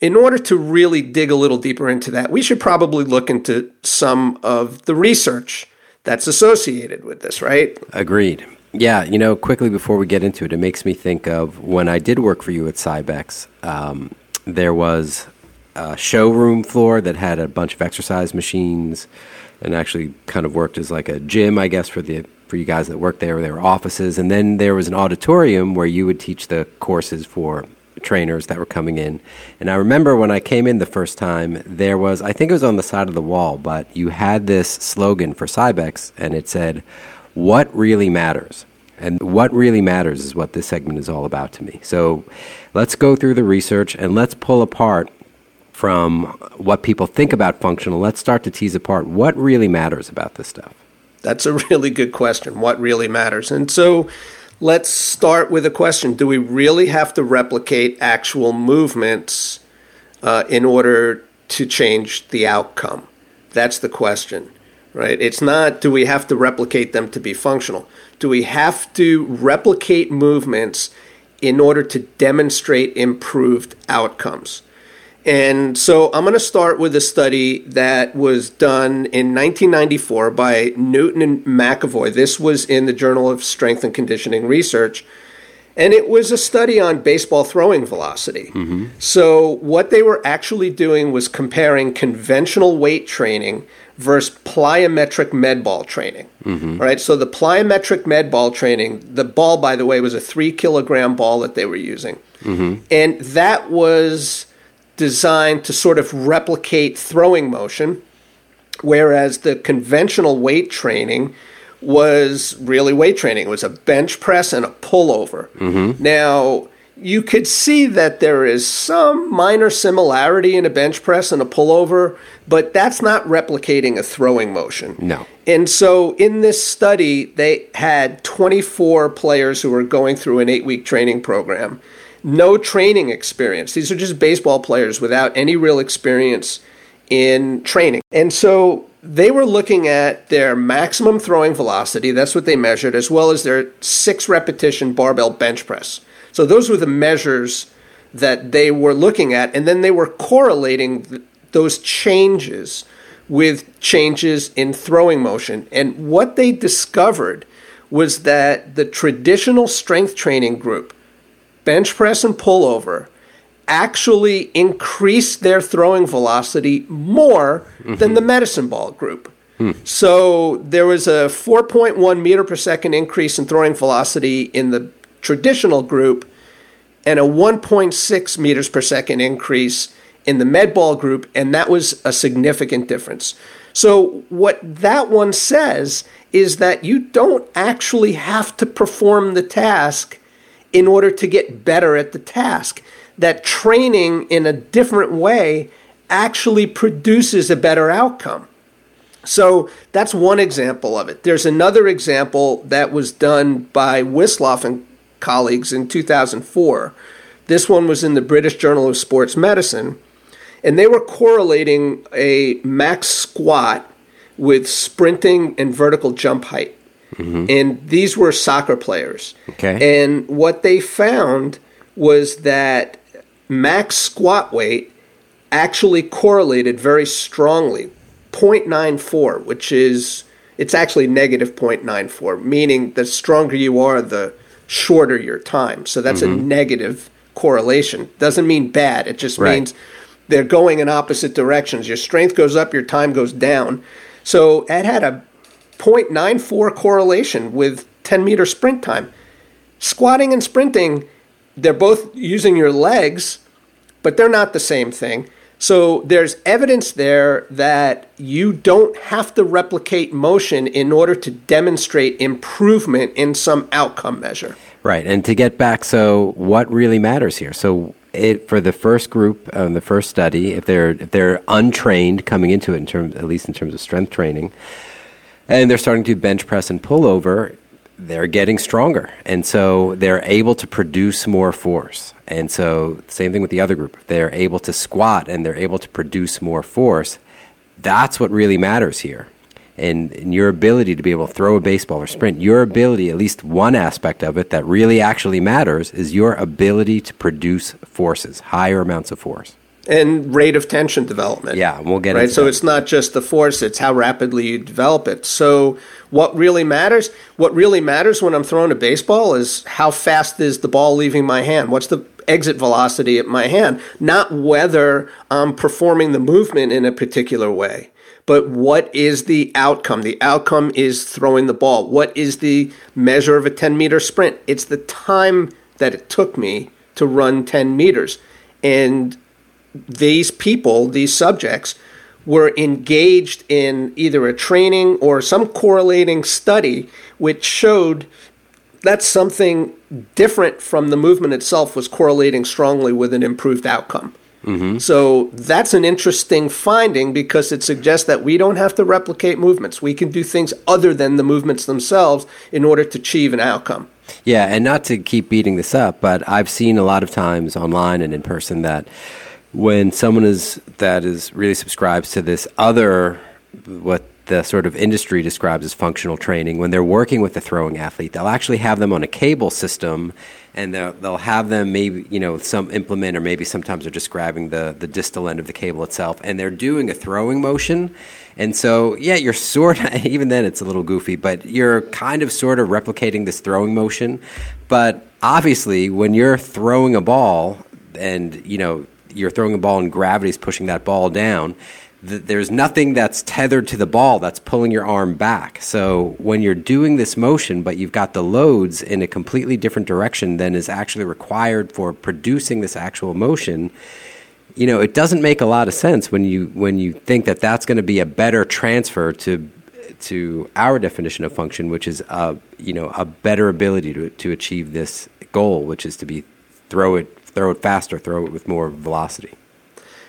in order to really dig a little deeper into that, we should probably look into some of the research that's associated with this, right? Agreed. Yeah, you know, quickly before we get into it, it makes me think of when I did work for you at Cybex. Um, there was a showroom floor that had a bunch of exercise machines, and actually kind of worked as like a gym, I guess, for the for you guys that worked there. There were offices, and then there was an auditorium where you would teach the courses for trainers that were coming in. And I remember when I came in the first time, there was I think it was on the side of the wall, but you had this slogan for Cybex, and it said what really matters. And what really matters is what this segment is all about to me. So let's go through the research and let's pull apart from what people think about functional. Let's start to tease apart what really matters about this stuff. That's a really good question. What really matters? And so let's start with a question Do we really have to replicate actual movements uh, in order to change the outcome? That's the question right? It's not do we have to replicate them to be functional? Do we have to replicate movements in order to demonstrate improved outcomes? And so I'm going to start with a study that was done in 1994 by Newton and McEvoy. This was in the Journal of Strength and Conditioning Research. And it was a study on baseball throwing velocity. Mm-hmm. So, what they were actually doing was comparing conventional weight training versus plyometric med ball training. Mm-hmm. All right, so the plyometric med ball training, the ball, by the way, was a three kilogram ball that they were using. Mm-hmm. And that was designed to sort of replicate throwing motion, whereas the conventional weight training was really weight training. It was a bench press and a pullover. Mm-hmm. Now, you could see that there is some minor similarity in a bench press and a pullover, but that's not replicating a throwing motion. No. And so in this study, they had 24 players who were going through an eight week training program. No training experience. These are just baseball players without any real experience in training. And so they were looking at their maximum throwing velocity, that's what they measured, as well as their six repetition barbell bench press. So those were the measures that they were looking at, and then they were correlating th- those changes with changes in throwing motion. And what they discovered was that the traditional strength training group, bench press and pullover, actually increased their throwing velocity more mm-hmm. than the medicine ball group. Hmm. So there was a 4.1 meter per second increase in throwing velocity in the traditional group and a 1.6 meters per second increase in the med ball group, and that was a significant difference. So, what that one says is that you don't actually have to perform the task in order to get better at the task. That training in a different way actually produces a better outcome. So that's one example of it. There's another example that was done by Wisloff and colleagues in 2004. This one was in the British Journal of Sports Medicine, and they were correlating a max squat with sprinting and vertical jump height. Mm-hmm. And these were soccer players. Okay. And what they found was that max squat weight actually correlated very strongly 0.94 which is it's actually negative 0.94 meaning the stronger you are the shorter your time. So that's mm-hmm. a negative correlation. Doesn't mean bad. It just right. means they're going in opposite directions. Your strength goes up, your time goes down. So it had a 0.94 correlation with 10 meter sprint time. Squatting and sprinting, they're both using your legs, but they're not the same thing. So there's evidence there that you don't have to replicate motion in order to demonstrate improvement in some outcome measure. Right. And to get back, so what really matters here? So it, for the first group, um, the first study, if they're if they're untrained coming into it in terms, at least in terms of strength training, and they're starting to bench press and pull over, they're getting stronger. And so they're able to produce more force. And so, same thing with the other group. They're able to squat and they're able to produce more force. That's what really matters here. And, and your ability to be able to throw a baseball or sprint, your ability, at least one aspect of it that really actually matters, is your ability to produce forces, higher amounts of force and rate of tension development. Yeah, we'll get it. right. so that. it's not just the force; it's how rapidly you develop it. So what really matters? What really matters when I'm throwing a baseball is how fast is the ball leaving my hand? What's the exit velocity at my hand? Not whether I'm performing the movement in a particular way. But what is the outcome? The outcome is throwing the ball. What is the measure of a 10 meter sprint? It's the time that it took me to run 10 meters. And these people, these subjects, were engaged in either a training or some correlating study which showed that something different from the movement itself was correlating strongly with an improved outcome. Mm-hmm. So that's an interesting finding because it suggests that we don't have to replicate movements. We can do things other than the movements themselves in order to achieve an outcome. Yeah, and not to keep beating this up, but I've seen a lot of times online and in person that when someone is that is really subscribes to this other what the sort of industry describes as functional training when they're working with the throwing athlete they'll actually have them on a cable system and they'll, they'll have them maybe you know some implement or maybe sometimes they're just grabbing the, the distal end of the cable itself and they're doing a throwing motion. And so yeah you're sort of even then it's a little goofy but you're kind of sort of replicating this throwing motion. But obviously when you're throwing a ball and you know you're throwing a ball and gravity's pushing that ball down, th- there's nothing that's tethered to the ball that's pulling your arm back. So when you're doing this motion, but you've got the loads in a completely different direction than is actually required for producing this actual motion, you know, it doesn't make a lot of sense when you when you think that that's going to be a better transfer to to our definition of function, which is a you know a better ability to to achieve this goal, which is to be throw it throw it faster, throw it with more velocity.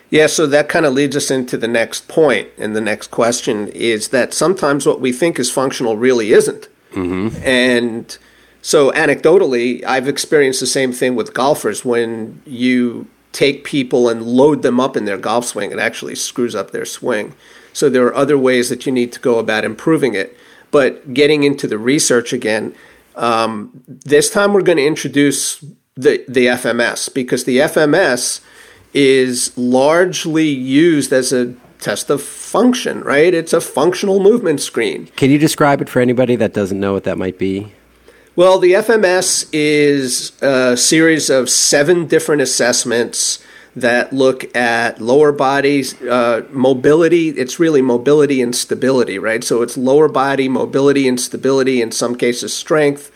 Yeah, so that kind of leads us into the next point, and the next question is that sometimes what we think is functional really isn't. Mm-hmm. And so, anecdotally, I've experienced the same thing with golfers when you take people and load them up in their golf swing, it actually screws up their swing. So, there are other ways that you need to go about improving it. But getting into the research again, um, this time we're going to introduce the the FMS because the FMS is largely used as a test of function, right? It's a functional movement screen. Can you describe it for anybody that doesn't know what that might be? Well, the FMS is a series of seven different assessments that look at lower body uh, mobility. It's really mobility and stability, right? So it's lower body mobility and stability, in some cases, strength,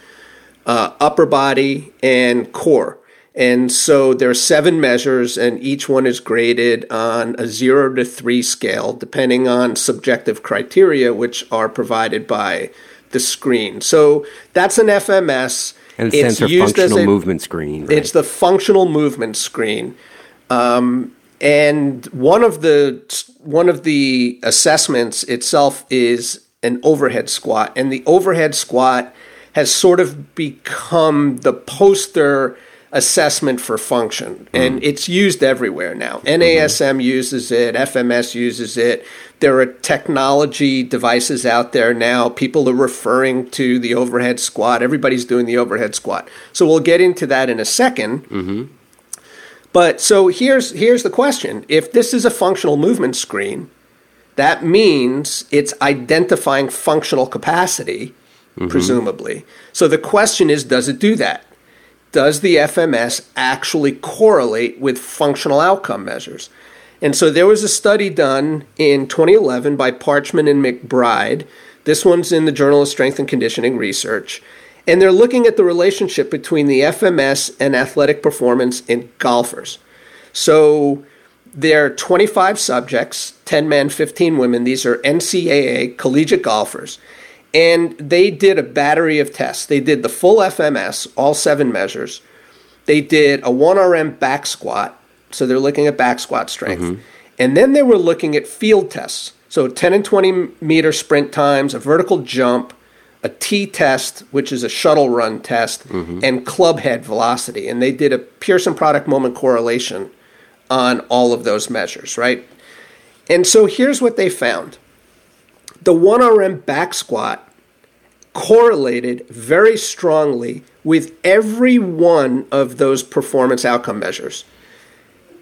uh, upper body, and core. And so there are seven measures, and each one is graded on a zero to three scale, depending on subjective criteria, which are provided by the screen. So that's an FMS. And it's sensor functional a, movement screen. Right? It's the functional movement screen. Um, and one of the one of the assessments itself is an overhead squat, and the overhead squat has sort of become the poster assessment for function, and mm. it's used everywhere now. NASM mm-hmm. uses it, FMS uses it. There are technology devices out there now. People are referring to the overhead squat. Everybody's doing the overhead squat. So we'll get into that in a 2nd mm-hmm. But so here's here's the question: If this is a functional movement screen, that means it's identifying functional capacity mm-hmm. presumably. So the question is does it do that? Does the FMS actually correlate with functional outcome measures? And so there was a study done in 2011 by Parchman and McBride. This one's in the Journal of Strength and Conditioning Research. And they're looking at the relationship between the FMS and athletic performance in golfers. So there are 25 subjects, 10 men, 15 women. These are NCAA collegiate golfers. And they did a battery of tests. They did the full FMS, all seven measures. They did a 1RM back squat. So they're looking at back squat strength. Mm-hmm. And then they were looking at field tests. So 10 and 20 meter sprint times, a vertical jump, a T test, which is a shuttle run test, and club head velocity. And they did a Pearson product moment correlation on all of those measures, right? And so here's what they found the 1RM back squat correlated very strongly with every one of those performance outcome measures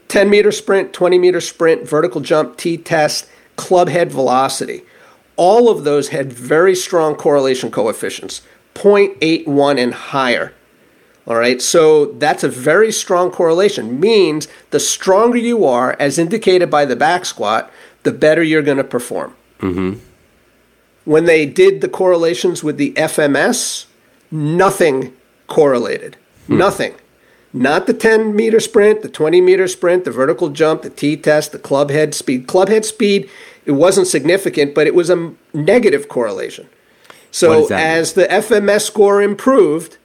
10 meter sprint, 20 meter sprint, vertical jump, T test, club head velocity all of those had very strong correlation coefficients, 0.81 and higher. All right, so that's a very strong correlation. Means the stronger you are, as indicated by the back squat, the better you're going to perform. Mm-hmm. When they did the correlations with the FMS, nothing correlated. Hmm. Nothing. Not the 10 meter sprint, the 20 meter sprint, the vertical jump, the T test, the club head speed. Club head speed it wasn't significant, but it was a negative correlation. So as mean? the FMS score improved,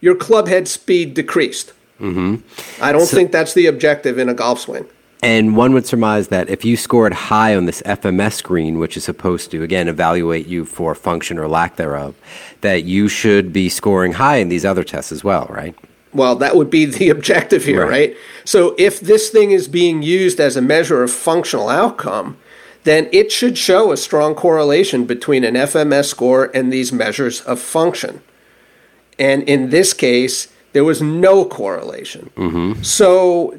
your club head speed decreased. Mm-hmm. I don't so, think that's the objective in a golf swing. And one would surmise that if you scored high on this FMS screen, which is supposed to, again, evaluate you for function or lack thereof, that you should be scoring high in these other tests as well, right? Well, that would be the objective here, right? right? So if this thing is being used as a measure of functional outcome, then it should show a strong correlation between an FMS score and these measures of function. And in this case, there was no correlation. Mm-hmm. So,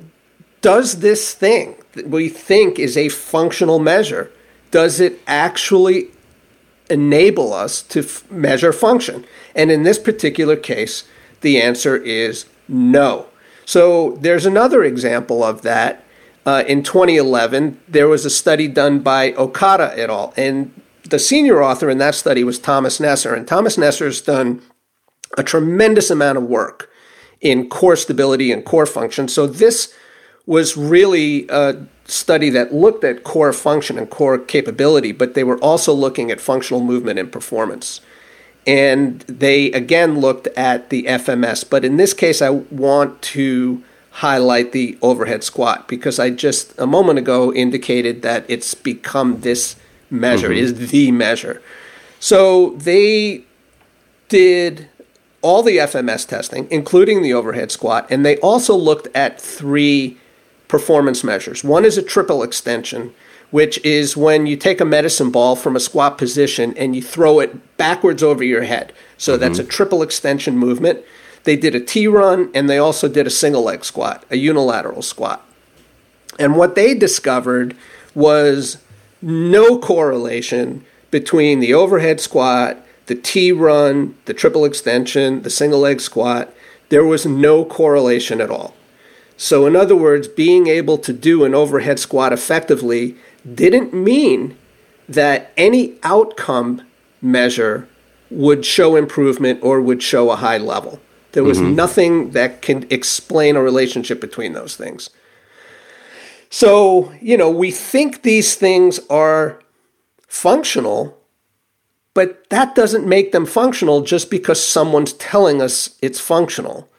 does this thing that we think is a functional measure, does it actually enable us to f- measure function? And in this particular case, the answer is no. So, there's another example of that uh, in 2011, there was a study done by Okada et al. And the senior author in that study was Thomas Nesser. And Thomas Nesser has done a tremendous amount of work in core stability and core function. So this was really a study that looked at core function and core capability, but they were also looking at functional movement and performance. And they again looked at the FMS. But in this case, I want to highlight the overhead squat because I just a moment ago indicated that it's become this measure, mm-hmm. is the measure. So they did all the FMS testing, including the overhead squat, and they also looked at three performance measures. One is a triple extension, which is when you take a medicine ball from a squat position and you throw it backwards over your head. So mm-hmm. that's a triple extension movement. They did a T run and they also did a single leg squat, a unilateral squat. And what they discovered was no correlation between the overhead squat, the T run, the triple extension, the single leg squat. There was no correlation at all. So, in other words, being able to do an overhead squat effectively didn't mean that any outcome measure would show improvement or would show a high level. There was mm-hmm. nothing that can explain a relationship between those things. So, you know, we think these things are functional, but that doesn't make them functional just because someone's telling us it's functional.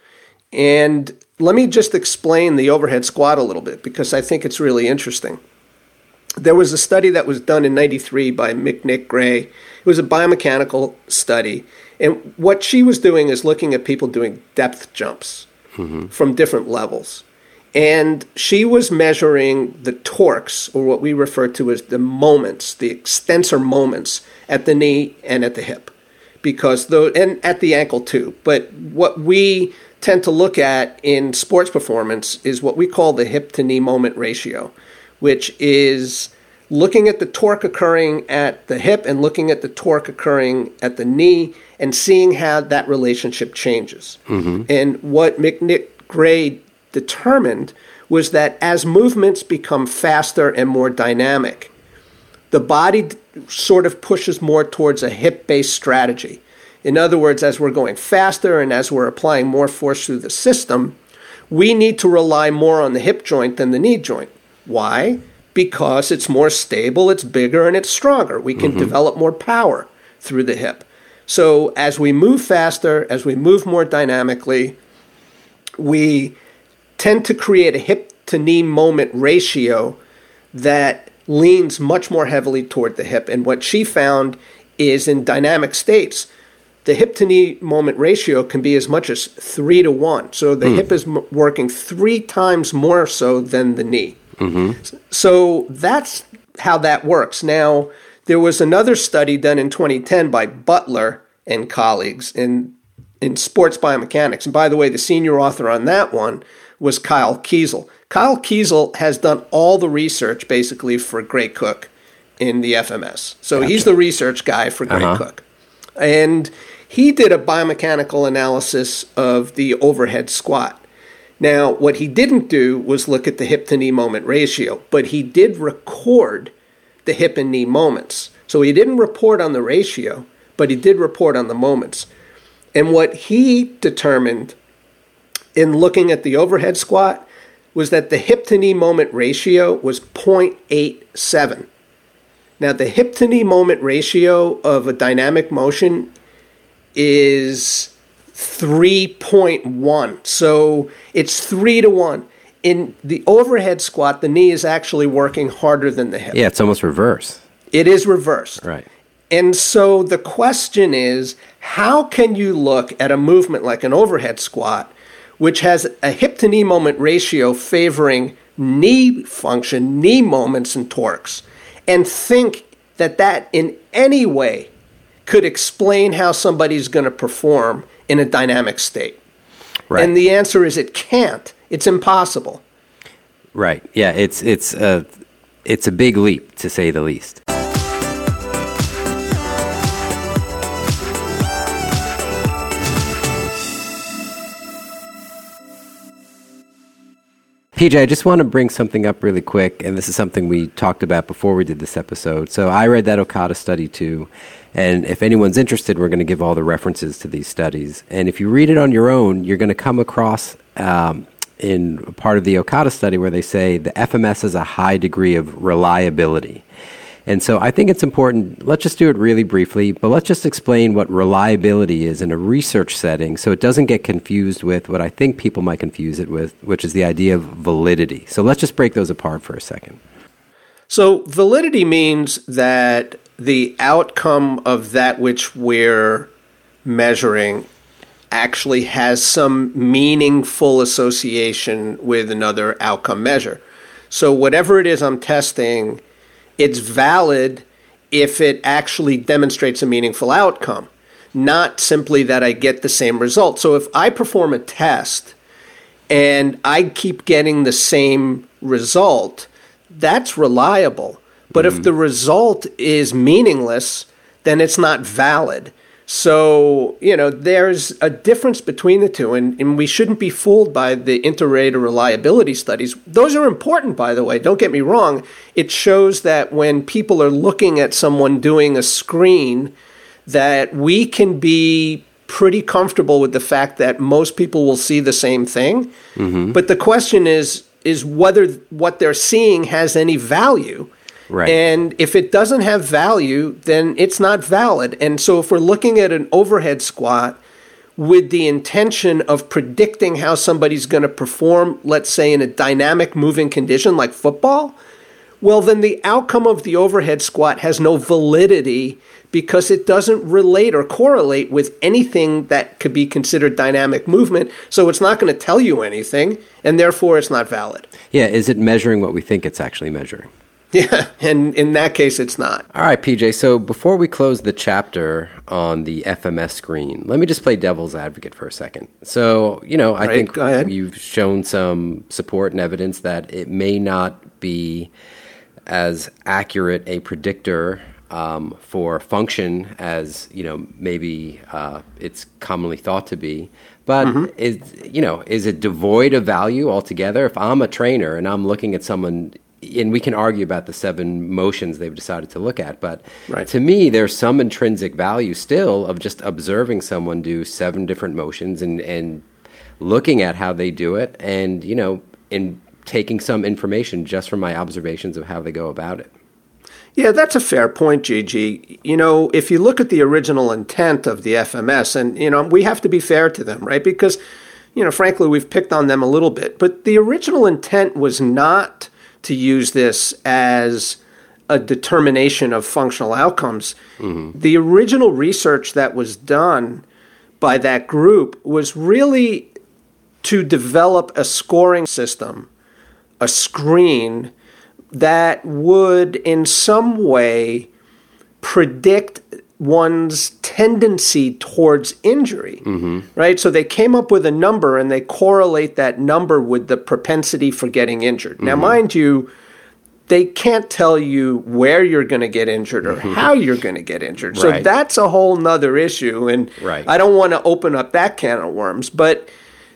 And let me just explain the overhead squat a little bit because I think it's really interesting. There was a study that was done in 93 by McNitt-Gray. It was a biomechanical study and what she was doing is looking at people doing depth jumps mm-hmm. from different levels. And she was measuring the torques, or what we refer to as the moments, the extensor moments at the knee and at the hip, because though, and at the ankle too. But what we tend to look at in sports performance is what we call the hip to knee moment ratio, which is looking at the torque occurring at the hip and looking at the torque occurring at the knee and seeing how that relationship changes. Mm-hmm. And what McNick Gray determined was that as movements become faster and more dynamic, the body sort of pushes more towards a hip based strategy. In other words, as we're going faster and as we're applying more force through the system, we need to rely more on the hip joint than the knee joint. Why? Because it's more stable, it's bigger, and it's stronger. We can mm-hmm. develop more power through the hip. So as we move faster, as we move more dynamically, we tend to create a hip to knee moment ratio that leans much more heavily toward the hip. And what she found is in dynamic states, the hip to knee moment ratio can be as much as three to one. So the hmm. hip is m- working three times more so than the knee. Mm-hmm. So that's how that works. Now, there was another study done in 2010 by Butler and colleagues in, in sports biomechanics. And by the way, the senior author on that one was Kyle Kiesel. Kyle Kiesel has done all the research basically for Gray Cook in the FMS. So he's the research guy for Gray uh-huh. Cook. And he did a biomechanical analysis of the overhead squat. Now, what he didn't do was look at the hip to knee moment ratio, but he did record the hip and knee moments. So he didn't report on the ratio, but he did report on the moments. And what he determined in looking at the overhead squat was that the hip to knee moment ratio was 0.87. Now, the hip to knee moment ratio of a dynamic motion is 3.1. So it's 3 to 1. In the overhead squat, the knee is actually working harder than the hip. Yeah, it's almost reverse. It is reversed. Right. And so the question is how can you look at a movement like an overhead squat, which has a hip to knee moment ratio favoring knee function, knee moments, and torques, and think that that in any way could explain how somebody's going to perform in a dynamic state? Right. And the answer is it can't. It's impossible. Right. Yeah, it's it's a it's a big leap to say the least. PJ, I just want to bring something up really quick, and this is something we talked about before we did this episode. So I read that Okada study too, and if anyone's interested, we're going to give all the references to these studies. And if you read it on your own, you're going to come across um, in part of the Okada study where they say the FMS has a high degree of reliability. And so I think it's important. Let's just do it really briefly, but let's just explain what reliability is in a research setting so it doesn't get confused with what I think people might confuse it with, which is the idea of validity. So let's just break those apart for a second. So, validity means that the outcome of that which we're measuring actually has some meaningful association with another outcome measure. So, whatever it is I'm testing, it's valid if it actually demonstrates a meaningful outcome, not simply that I get the same result. So, if I perform a test and I keep getting the same result, that's reliable. But if mm-hmm. the result is meaningless, then it's not valid. So, you know, there's a difference between the two, and, and we shouldn't be fooled by the inter-rater reliability studies. Those are important, by the way, don't get me wrong. It shows that when people are looking at someone doing a screen, that we can be pretty comfortable with the fact that most people will see the same thing. Mm-hmm. But the question is, is whether what they're seeing has any value. Right. And if it doesn't have value, then it's not valid. And so if we're looking at an overhead squat with the intention of predicting how somebody's going to perform, let's say in a dynamic moving condition like football, well, then the outcome of the overhead squat has no validity because it doesn't relate or correlate with anything that could be considered dynamic movement. So it's not going to tell you anything, and therefore it's not valid. Yeah, is it measuring what we think it's actually measuring? Yeah, and in that case, it's not. All right, PJ. So before we close the chapter on the FMS screen, let me just play devil's advocate for a second. So, you know, I Right, think you've shown some support and evidence that it may not be as accurate a predictor um, for function as you know maybe uh, it's commonly thought to be. But Mm-hmm. is you know is it devoid of value altogether? If I'm a trainer and I'm looking at someone, and we can argue about the seven motions they've decided to look at, but Right. to me, there's some intrinsic value still of just observing someone do seven different motions and and looking at how they do it, and you know, in taking some information just from my observations of how they go about it. Yeah, that's a fair point, GG. You know, if you look at the original intent of the FMS, and, you know, we have to be fair to them, right? Because, you know, frankly, we've picked on them a little bit. But the original intent was not to use this as a determination of functional outcomes. Mm-hmm. The original research that was done by that group was really to develop a scoring system, a screen that would in some way predict one's tendency towards injury. Mm-hmm. Right? So they came up with a number and they correlate that number with the propensity for getting injured. Now, mm-hmm. mind you, they can't tell you where you're going to get injured or mm-hmm. how you're going to get injured. So Right. that's a whole nother issue. And Right. I don't want to open up that can of worms. But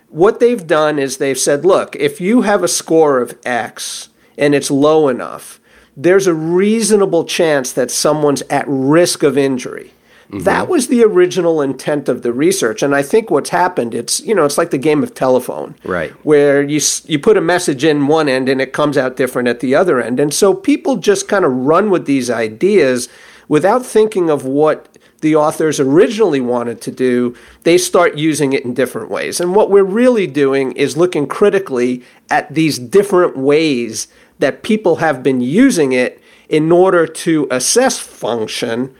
what they've done is they've said, look, if you have a score of X and it's low enough, there's a reasonable chance that someone's at risk of injury. Mm-hmm. That was the original intent of the research, and I think what's happened it's you know it's like the game of telephone, Right. Where you you put a message in one end and it comes out different at the other end, and so people just kind of run with these ideas without thinking of what the authors originally wanted to do. They start using it in different ways, and what we're really doing is looking critically at these different ways that people have been using it in order to assess function.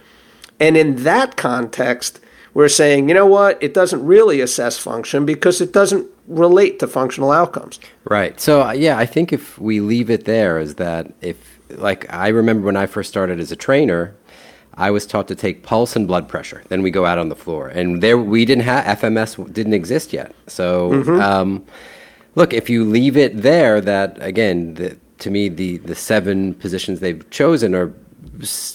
And in that context, we're saying, you know what, it doesn't really assess function because it doesn't relate to functional outcomes. Right. So uh, yeah, I think if we leave it there, is that if like I remember when I first started as a trainer, I was taught to take pulse and blood pressure. Then we go out on the floor, and there we didn't have FMS didn't exist yet. So um, look, if you leave it there, that again, the, to me, the the seven positions they've chosen are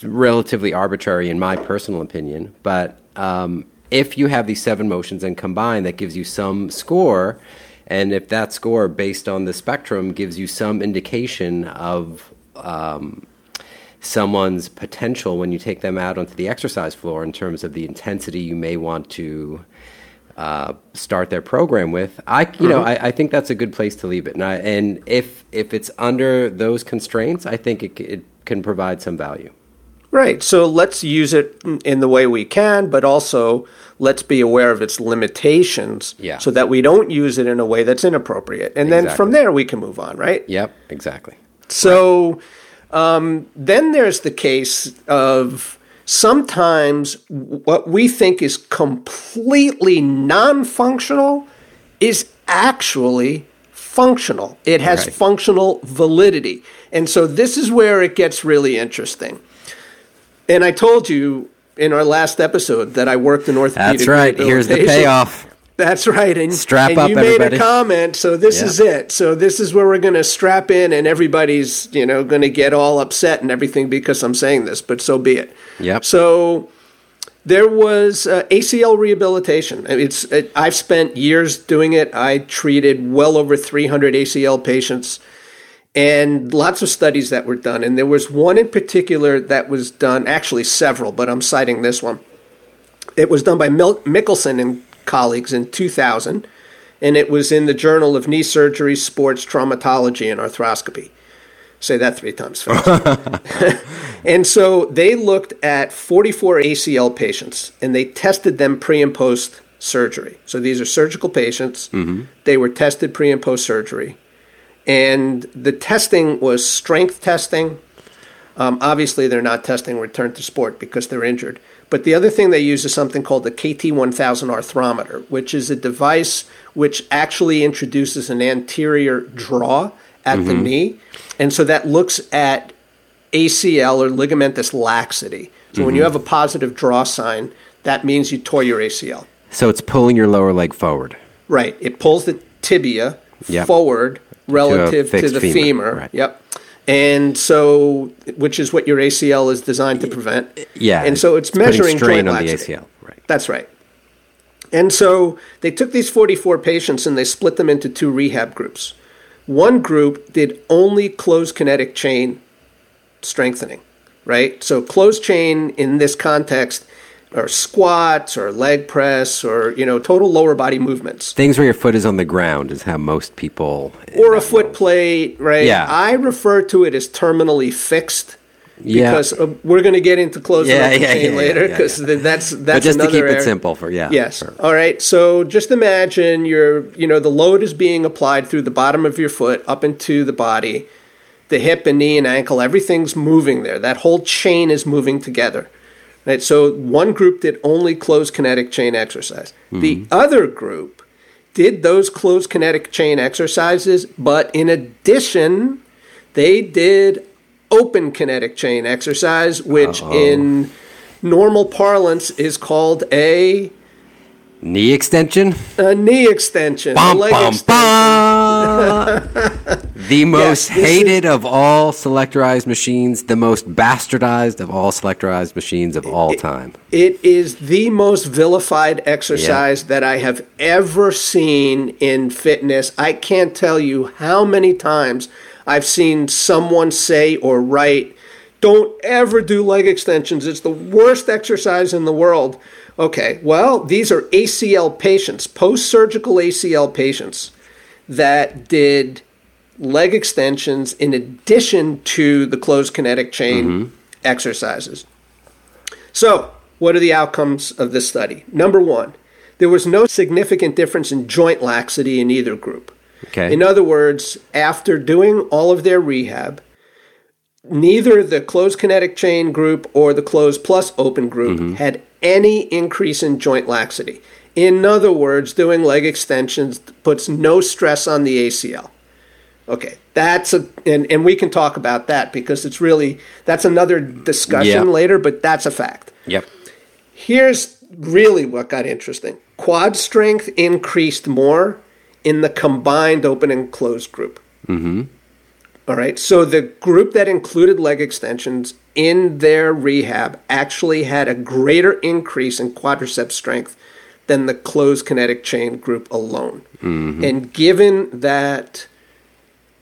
relatively arbitrary in my personal opinion. But um, if you have these seven motions and combine, that gives you some score. And if that score, based on the spectrum, gives you some indication of um, someone's potential when you take them out onto the exercise floor in terms of the intensity you may want to uh, start their program with, I you know I, I think that's a good place to leave it. And, I, and if if it's under those constraints, I think it, it can provide some value. Right. So let's use it in the way we can, but also let's be aware of its limitations Yeah. so that we don't use it in a way that's inappropriate. And then from there we can move on, right? Yep, exactly. So um, then there's the case of sometimes what we think is completely non functional is actually functional. It has Right. functional validity. And so this is where it gets really interesting. And I told you in our last episode that I worked in orthopedic That's right. Here's the payoff. That's right. And, Strap and up, you made a comment, so this Yeah. is it. So this is where we're going to strap in, and everybody's you know going to get all upset and everything because I'm saying this, but so be it. Yep. So there was uh, ACL rehabilitation. It's it, I've spent years doing it. I treated well over 300 ACL patients, and lots of studies that were done. And there was one in particular that was done, actually several, but I'm citing this one. It was done by Mil- Mikkelsen and colleagues in 2000, and it was in the Journal of Knee Surgery, Sports Traumatology, and Arthroscopy. Say that three times fast. and so they looked at 44 ACL patients, and they tested them pre and post surgery. So these are surgical patients. They were tested pre and post surgery. And the testing was strength testing, um, obviously, they're not testing return to sport because they're injured. But the other thing they use is something called the KT1000 arthrometer, which is a device which actually introduces an anterior draw at the mm-hmm. knee. And so that looks at ACL or ligamentous laxity. So when you mm-hmm. have a positive draw sign, that means you tore your ACL. So it's pulling your lower leg forward. Right. It pulls the tibia Yep. forward relative to, fixed the femur, femur. right. Yep. And so, which is what your ACL is designed to prevent. Yeah. And so it's, putting measuring strain on the. ACL. Right. That's right. And so they took these 44 patients and they split them into two rehab groups. One group did only closed kinetic chain strengthening, right? So closed chain in this context are squats or leg press or, you know, total lower body movements. Things where your foot is on the ground is how most people. Or a foot plate, right? Yeah. I refer to it as terminally fixed Yeah. because uh, we're going to get into closing Yeah, up the yeah, chain yeah, later yeah, because yeah. that's that's but just to keep it simple for yeah. Yes. sure. All right. So just imagine you're, you know, the load is being applied through the bottom of your foot up into the body, the hip and knee and ankle, everything's moving there. That whole chain is moving together. Right? So one group did only closed kinetic chain exercise. Mm-hmm. The other group did those closed kinetic chain exercises, but in addition, they did open kinetic chain exercise, which Uh-oh. in normal parlance is called a knee extension. A knee extension. Bum, bum, extension. Bum. the most yes, hated is, of all selectorized machines, the most bastardized of all selectorized machines of all time. It is the most vilified exercise yeah. that I have ever seen in fitness. I can't tell you how many times I've seen someone say or write, don't ever do leg extensions. It's the worst exercise in the world. Okay, well, these are ACL patients, post surgical ACL patients that did leg extensions in addition to the closed kinetic chain mm-hmm. exercises. So, what are the outcomes of this study? Number one, there was no significant difference in joint laxity in either group. Okay. In other words, after doing all of their rehab, neither the closed kinetic chain group or the closed plus open group mm-hmm. had any increase in joint laxity. In other words, doing leg extensions puts no stress on the ACL. Okay, that's a and, and we can talk about that because it's really that's another discussion yep. later, but that's a fact. Yep. Here's really what got interesting. Quad strength increased more in the combined open and closed group. Mm-hmm. All right. So the group that included leg extensions in their rehab actually had a greater increase in quadriceps strength than the closed kinetic chain group alone. Mm-hmm. And given that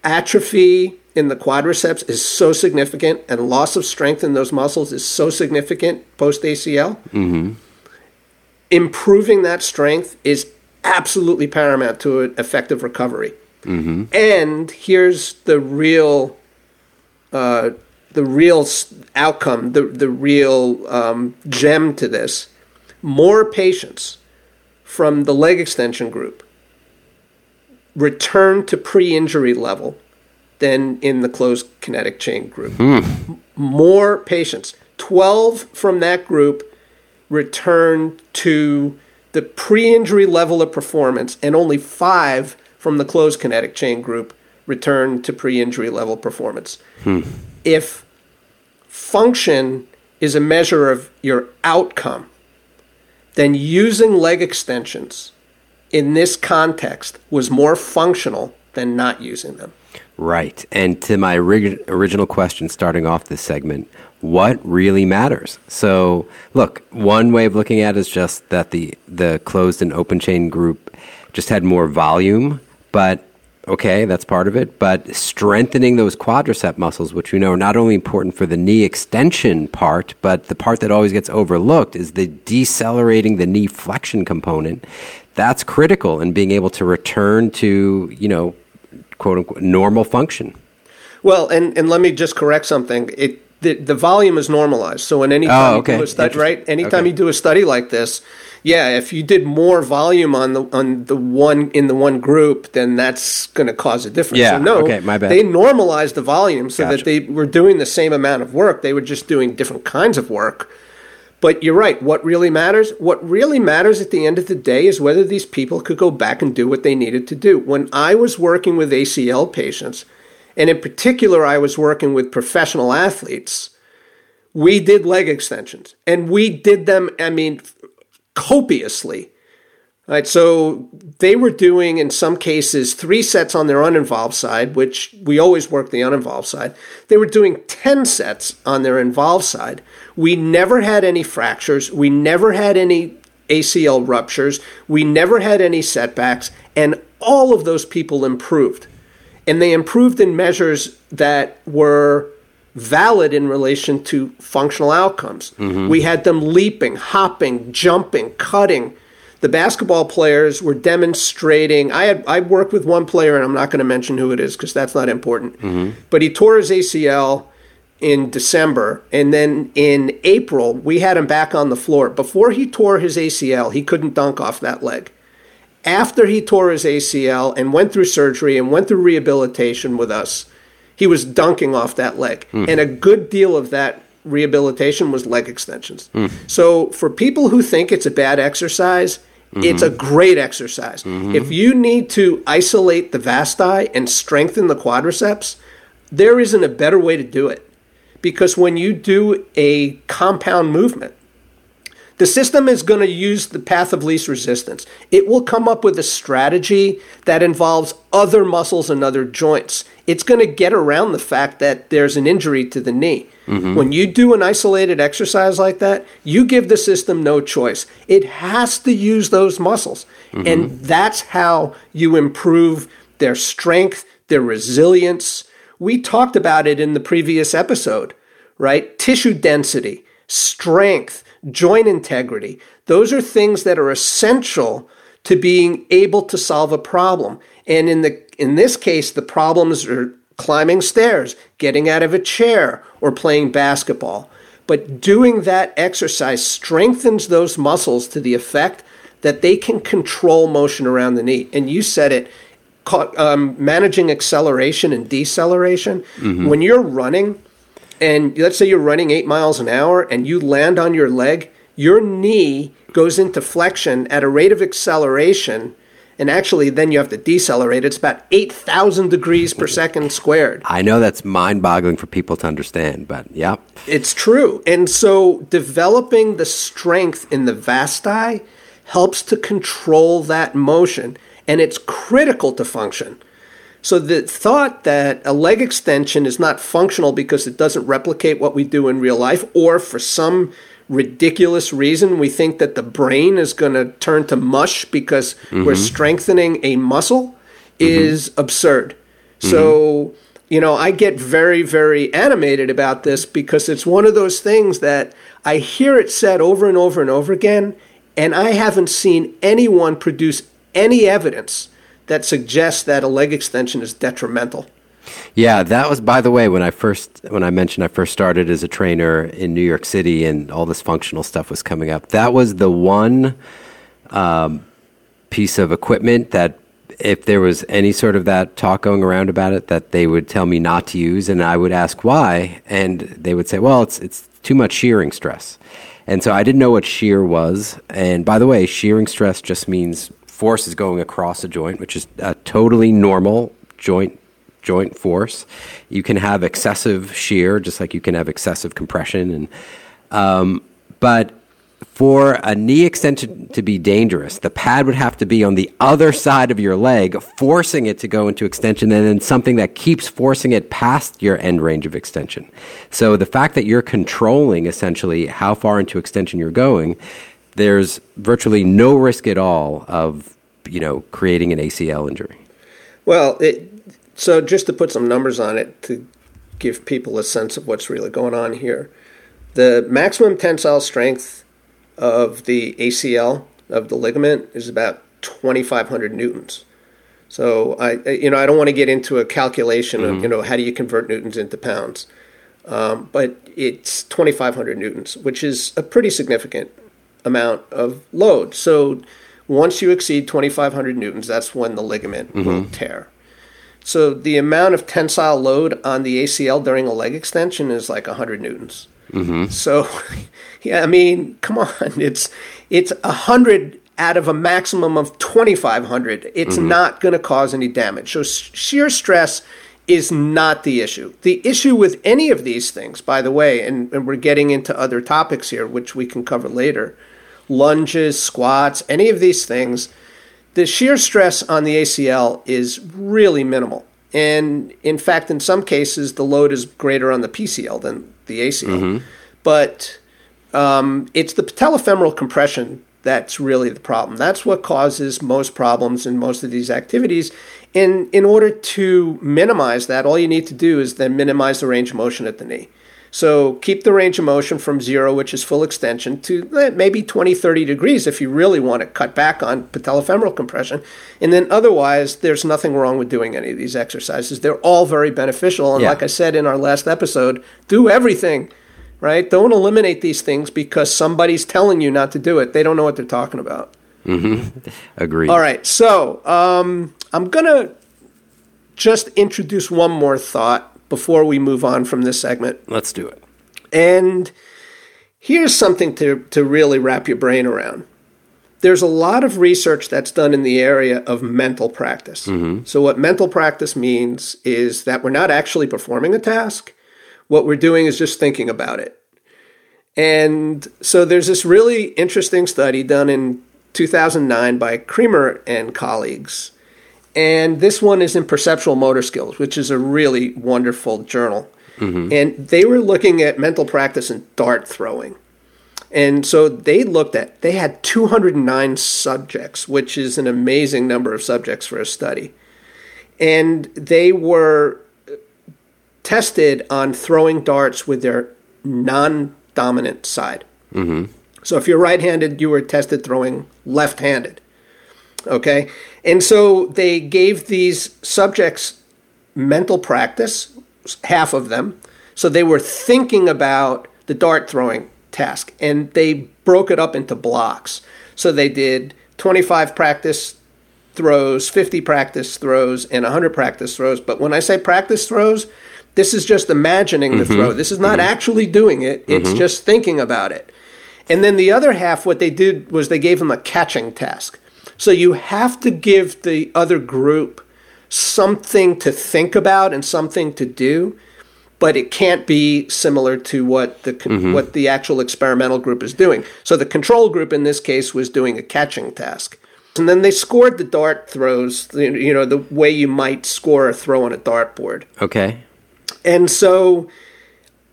atrophy in the quadriceps is so significant and loss of strength in those muscles is so significant post ACL, mm-hmm. improving that strength is absolutely paramount to an effective recovery. Mm-hmm. And here's the real, uh, the real outcome, the the real um, gem to this: more patients from the leg extension group return to pre-injury level than in the closed kinetic chain group. Mm. More patients, twelve from that group, return to the pre injury level of performance, and only five from the closed kinetic chain group return to pre injury level performance. Hmm. If function is a measure of your outcome, then using leg extensions in this context was more functional than not using them. Right. And to my rig- original question starting off this segment, what really matters? So, look, one way of looking at it is just that the, the closed and open chain group just had more volume, but okay, that's part of it. But strengthening those quadricep muscles, which we know are not only important for the knee extension part, but the part that always gets overlooked is the decelerating the knee flexion component. That's critical in being able to return to, you know, quote unquote normal function. Well, and, and let me just correct something. It the, the volume is normalized. So when anytime oh, okay. you do a study, right? Anytime okay. you do a study like this, yeah, if you did more volume on the on the one in the one group, then that's going to cause a difference. Yeah, so no, okay, my bad. They normalized the volume so gotcha. that they were doing the same amount of work. They were just doing different kinds of work. But you're right. What really matters? What really matters at the end of the day is whether these people could go back and do what they needed to do. When I was working with ACL patients, and in particular, I was working with professional athletes, we did leg extensions and we did them, I mean, copiously. Right, so they were doing in some cases three sets on their uninvolved side, which we always work the uninvolved side. They were doing 10 sets on their involved side. We never had any fractures. We never had any ACL ruptures. We never had any setbacks. And all of those people improved. And they improved in measures that were valid in relation to functional outcomes. Mm-hmm. We had them leaping, hopping, jumping, cutting. The basketball players were demonstrating. I had I worked with one player, and I'm not going to mention who it is because that's not important. Mm-hmm. But he tore his ACL in December, and then in April we had him back on the floor. Before he tore his ACL, he couldn't dunk off that leg. After he tore his ACL and went through surgery and went through rehabilitation with us, he was dunking off that leg. Hmm. And a good deal of that rehabilitation was leg extensions. Hmm. So for people who think it's a bad exercise, mm-hmm. it's a great exercise. Mm-hmm. If you need to isolate the vasti and strengthen the quadriceps, there isn't a better way to do it. Because when you do a compound movement, the system is going to use the path of least resistance. It will come up with a strategy that involves other muscles and other joints. It's going to get around the fact that there's an injury to the knee. Mm-hmm. When you do an isolated exercise like that, you give the system no choice. It has to use those muscles. Mm-hmm. And that's how you improve their strength, their resilience. We talked about it in the previous episode, right? Tissue density, strength, joint integrity. Those are things that are essential to being able to solve a problem. And in the in this case, the problems are climbing stairs, getting out of a chair, or playing basketball. But doing that exercise strengthens those muscles to the effect that they can control motion around the knee. And you said it, um, managing acceleration and deceleration. When you're running, and let's say you're running eight miles an hour and you land on your leg, your knee goes into flexion at a rate of acceleration. And actually, then you have to decelerate. It's about 8,000 degrees per second squared. I know that's mind boggling for people to understand, but yep. It's true. And so developing the strength in the vasti helps to control that motion, and it's critical to function. So the thought that a leg extension is not functional because it doesn't replicate what we do in real life, or for some ridiculous reason we think that the brain is going to turn to mush because we're mm-hmm. strengthening a muscle, mm-hmm. is absurd. Mm-hmm. So, you know, I get very, very animated about this because it's one of those things that I hear it said over and over and over again, and I haven't seen anyone produce any evidence that suggests that a leg extension is detrimental. Yeah, that was by the way when I first when I mentioned I first started as a trainer in New York City and all this functional stuff was coming up. That was the one um, piece of equipment that if there was any sort of that talk going around about it that they would tell me not to use and I would ask why and they would say, "Well, it's it's too much shearing stress." And so I didn't know what shear was. And by the way, shearing stress just means force is going across a joint, which is a totally normal joint joint force. You can have excessive shear, just like you can have excessive compression, and um, but for a knee extension to be dangerous, the pad would have to be on the other side of your leg, forcing it to go into extension, and then something that keeps forcing it past your end range of extension. So the fact that you're controlling essentially how far into extension you're going, there's virtually no risk at all of you know creating an ACL injury. Well, it, so just to put some numbers on it to give people a sense of what's really going on here, the maximum tensile strength of the ACL of the ligament is about 2,500 newtons. So I, you know, I don't want to get into a calculation of, you know, how do you convert newtons into pounds, um, but it's 2,500 newtons, which is a pretty significant amount of load. So once you exceed 2,500 newtons, that's when the ligament will mm-hmm. tear. So the amount of tensile load on the ACL during a leg extension is like 100 newtons. Mm-hmm. So, yeah, I mean, come on, it's it's 100 out of a maximum of 2,500. It's mm-hmm. not going to cause any damage. So shear stress is not the issue. The issue with any of these things, by the way, and, and we're getting into other topics here, which we can cover later, lunges, squats, any of these things, the shear stress on the ACL is really minimal. And in fact, in some cases, the load is greater on the PCL than the ACL. But um, it's the patellofemoral compression that's really the problem. That's what causes most problems in most of these activities. And in order to minimize that, all you need to do is then minimize the range of motion at the knee. So keep the range of motion from zero, which is full extension, to eh, maybe 20, 30 degrees if you really want to cut back on patellofemoral compression. And then otherwise, there's nothing wrong with doing any of these exercises. They're all very beneficial. And Yeah. like I said in our last episode, do everything, right? Don't eliminate these things because somebody's telling you not to do it. They don't know what they're talking about. Agreed. All right, so um, I'm going to just introduce one more thought before we move on from this segment. Let's do it. And here's something to, to really wrap your brain around. There's a lot of research that's done in the area of mental practice. Mm-hmm. So, what mental practice means is that we're not actually performing a task. What we're doing is just thinking about it. And so, there's this really interesting study done in 2009 by Kremer and colleagues. And this one is in perceptual motor skills, which is a really wonderful journal. Mm-hmm. And they were looking at mental practice and dart throwing. And so they looked at, they had 209 subjects, which is an amazing number of subjects for a study. And they were tested on throwing darts with their non dominant side. Mm-hmm. So if you're right handed, you were tested throwing left handed. Okay? And so they gave these subjects mental practice, half of them. So they were thinking about the dart throwing task and they broke it up into blocks. So they did 25 practice throws, 50 practice throws, and 100 practice throws. But when I say practice throws, this is just imagining the mm-hmm. throw. This is not mm-hmm. actually doing it, it's mm-hmm. just thinking about it. And then the other half, what they did was they gave them a catching task. So you have to give the other group something to think about and something to do, but it can't be similar to what the mm-hmm. what the actual experimental group is doing. So the control group in this case was doing a catching task. And then they scored the dart throws, you know, the way you might score a throw on a dartboard. Okay. And so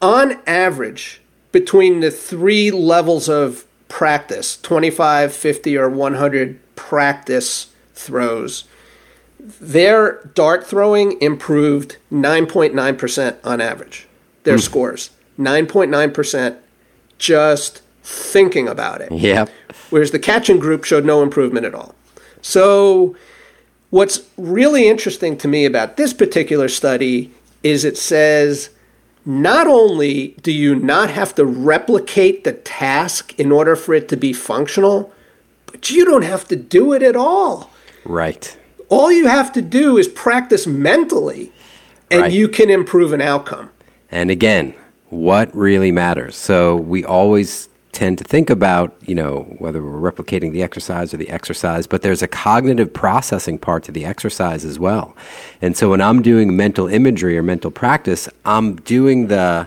on average, between the three levels of practice 25, 50, or 100 practice throws their dart throwing improved 9.9% on average, their mm. scores. 9.9% just thinking about it. Yeah. Whereas the catching group showed no improvement at all. So, what's really interesting to me about this particular study is it says not only do you not have to replicate the task in order for it to be functional, but you don't have to do it at all. Right. All you have to do is practice mentally, and right. you can improve an outcome. And again, what really matters? So we always tend to think about, you know, whether we're replicating the exercise or the exercise, but there's a cognitive processing part to the exercise as well. And so when I'm doing mental imagery or mental practice, I'm doing the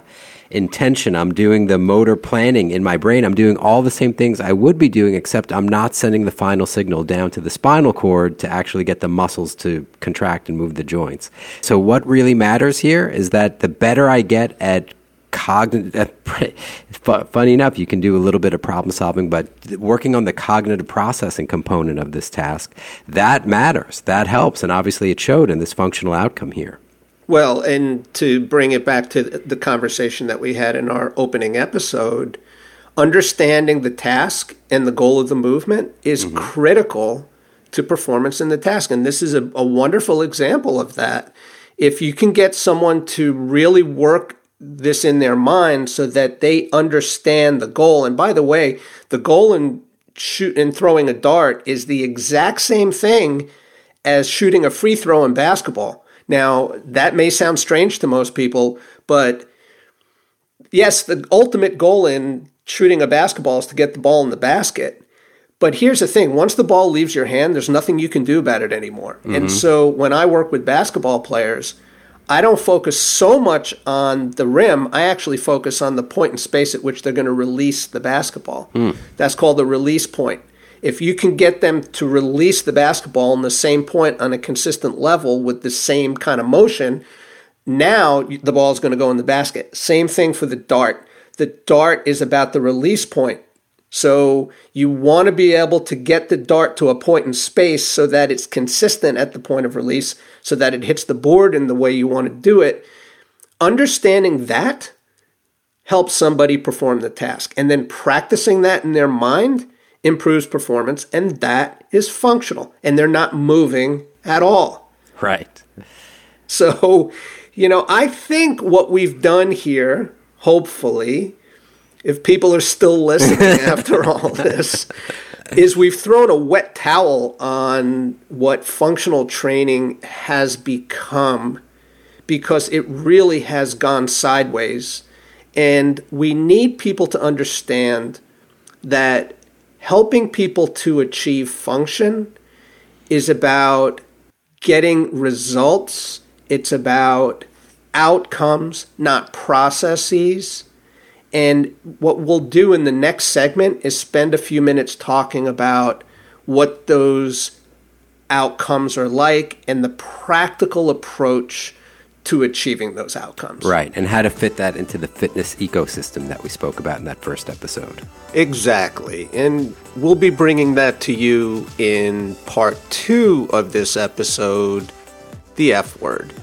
intention, I'm doing the motor planning in my brain, I'm doing all the same things I would be doing, except I'm not sending the final signal down to the spinal cord to actually get the muscles to contract and move the joints. So what really matters here is that the better I get at cognitive funny enough you can do a little bit of problem solving but working on the cognitive processing component of this task that matters. That helps. And obviously it showed in this functional outcome here well and to bring it back to the conversation that we had in our opening episode understanding the task and the goal of the movement is mm-hmm. critical to performance in the task and this is a, a wonderful example of that if you can get someone to really work this in their mind so that they understand the goal. And by the way, the goal in shoot in throwing a dart is the exact same thing as shooting a free throw in basketball. Now, that may sound strange to most people, but yes, the ultimate goal in shooting a basketball is to get the ball in the basket. But here's the thing once the ball leaves your hand, there's nothing you can do about it anymore. Mm-hmm. And so when I work with basketball players, I don't focus so much on the rim. I actually focus on the point in space at which they're going to release the basketball. Mm. That's called the release point. If you can get them to release the basketball in the same point on a consistent level with the same kind of motion, now the ball is going to go in the basket. Same thing for the dart. The dart is about the release point. So you want to be able to get the dart to a point in space so that it's consistent at the point of release, so that it hits the board in the way you want to do it. Understanding that helps somebody perform the task. And then practicing that in their mind improves performance, and that is functional. And they're not moving at all. Right. So, you know, I think what we've done here, hopefully, if people are still listening after all this, is we've thrown a wet towel on what functional training has become because it really has gone sideways. And we need people to understand that helping people to achieve function is about getting results, it's about outcomes, not processes. And what we'll do in the next segment is spend a few minutes talking about what those outcomes are like and the practical approach to achieving those outcomes. Right, and how to fit that into the fitness ecosystem that we spoke about in that first episode. Exactly. And we'll be bringing that to you in part two of this episode The F Word.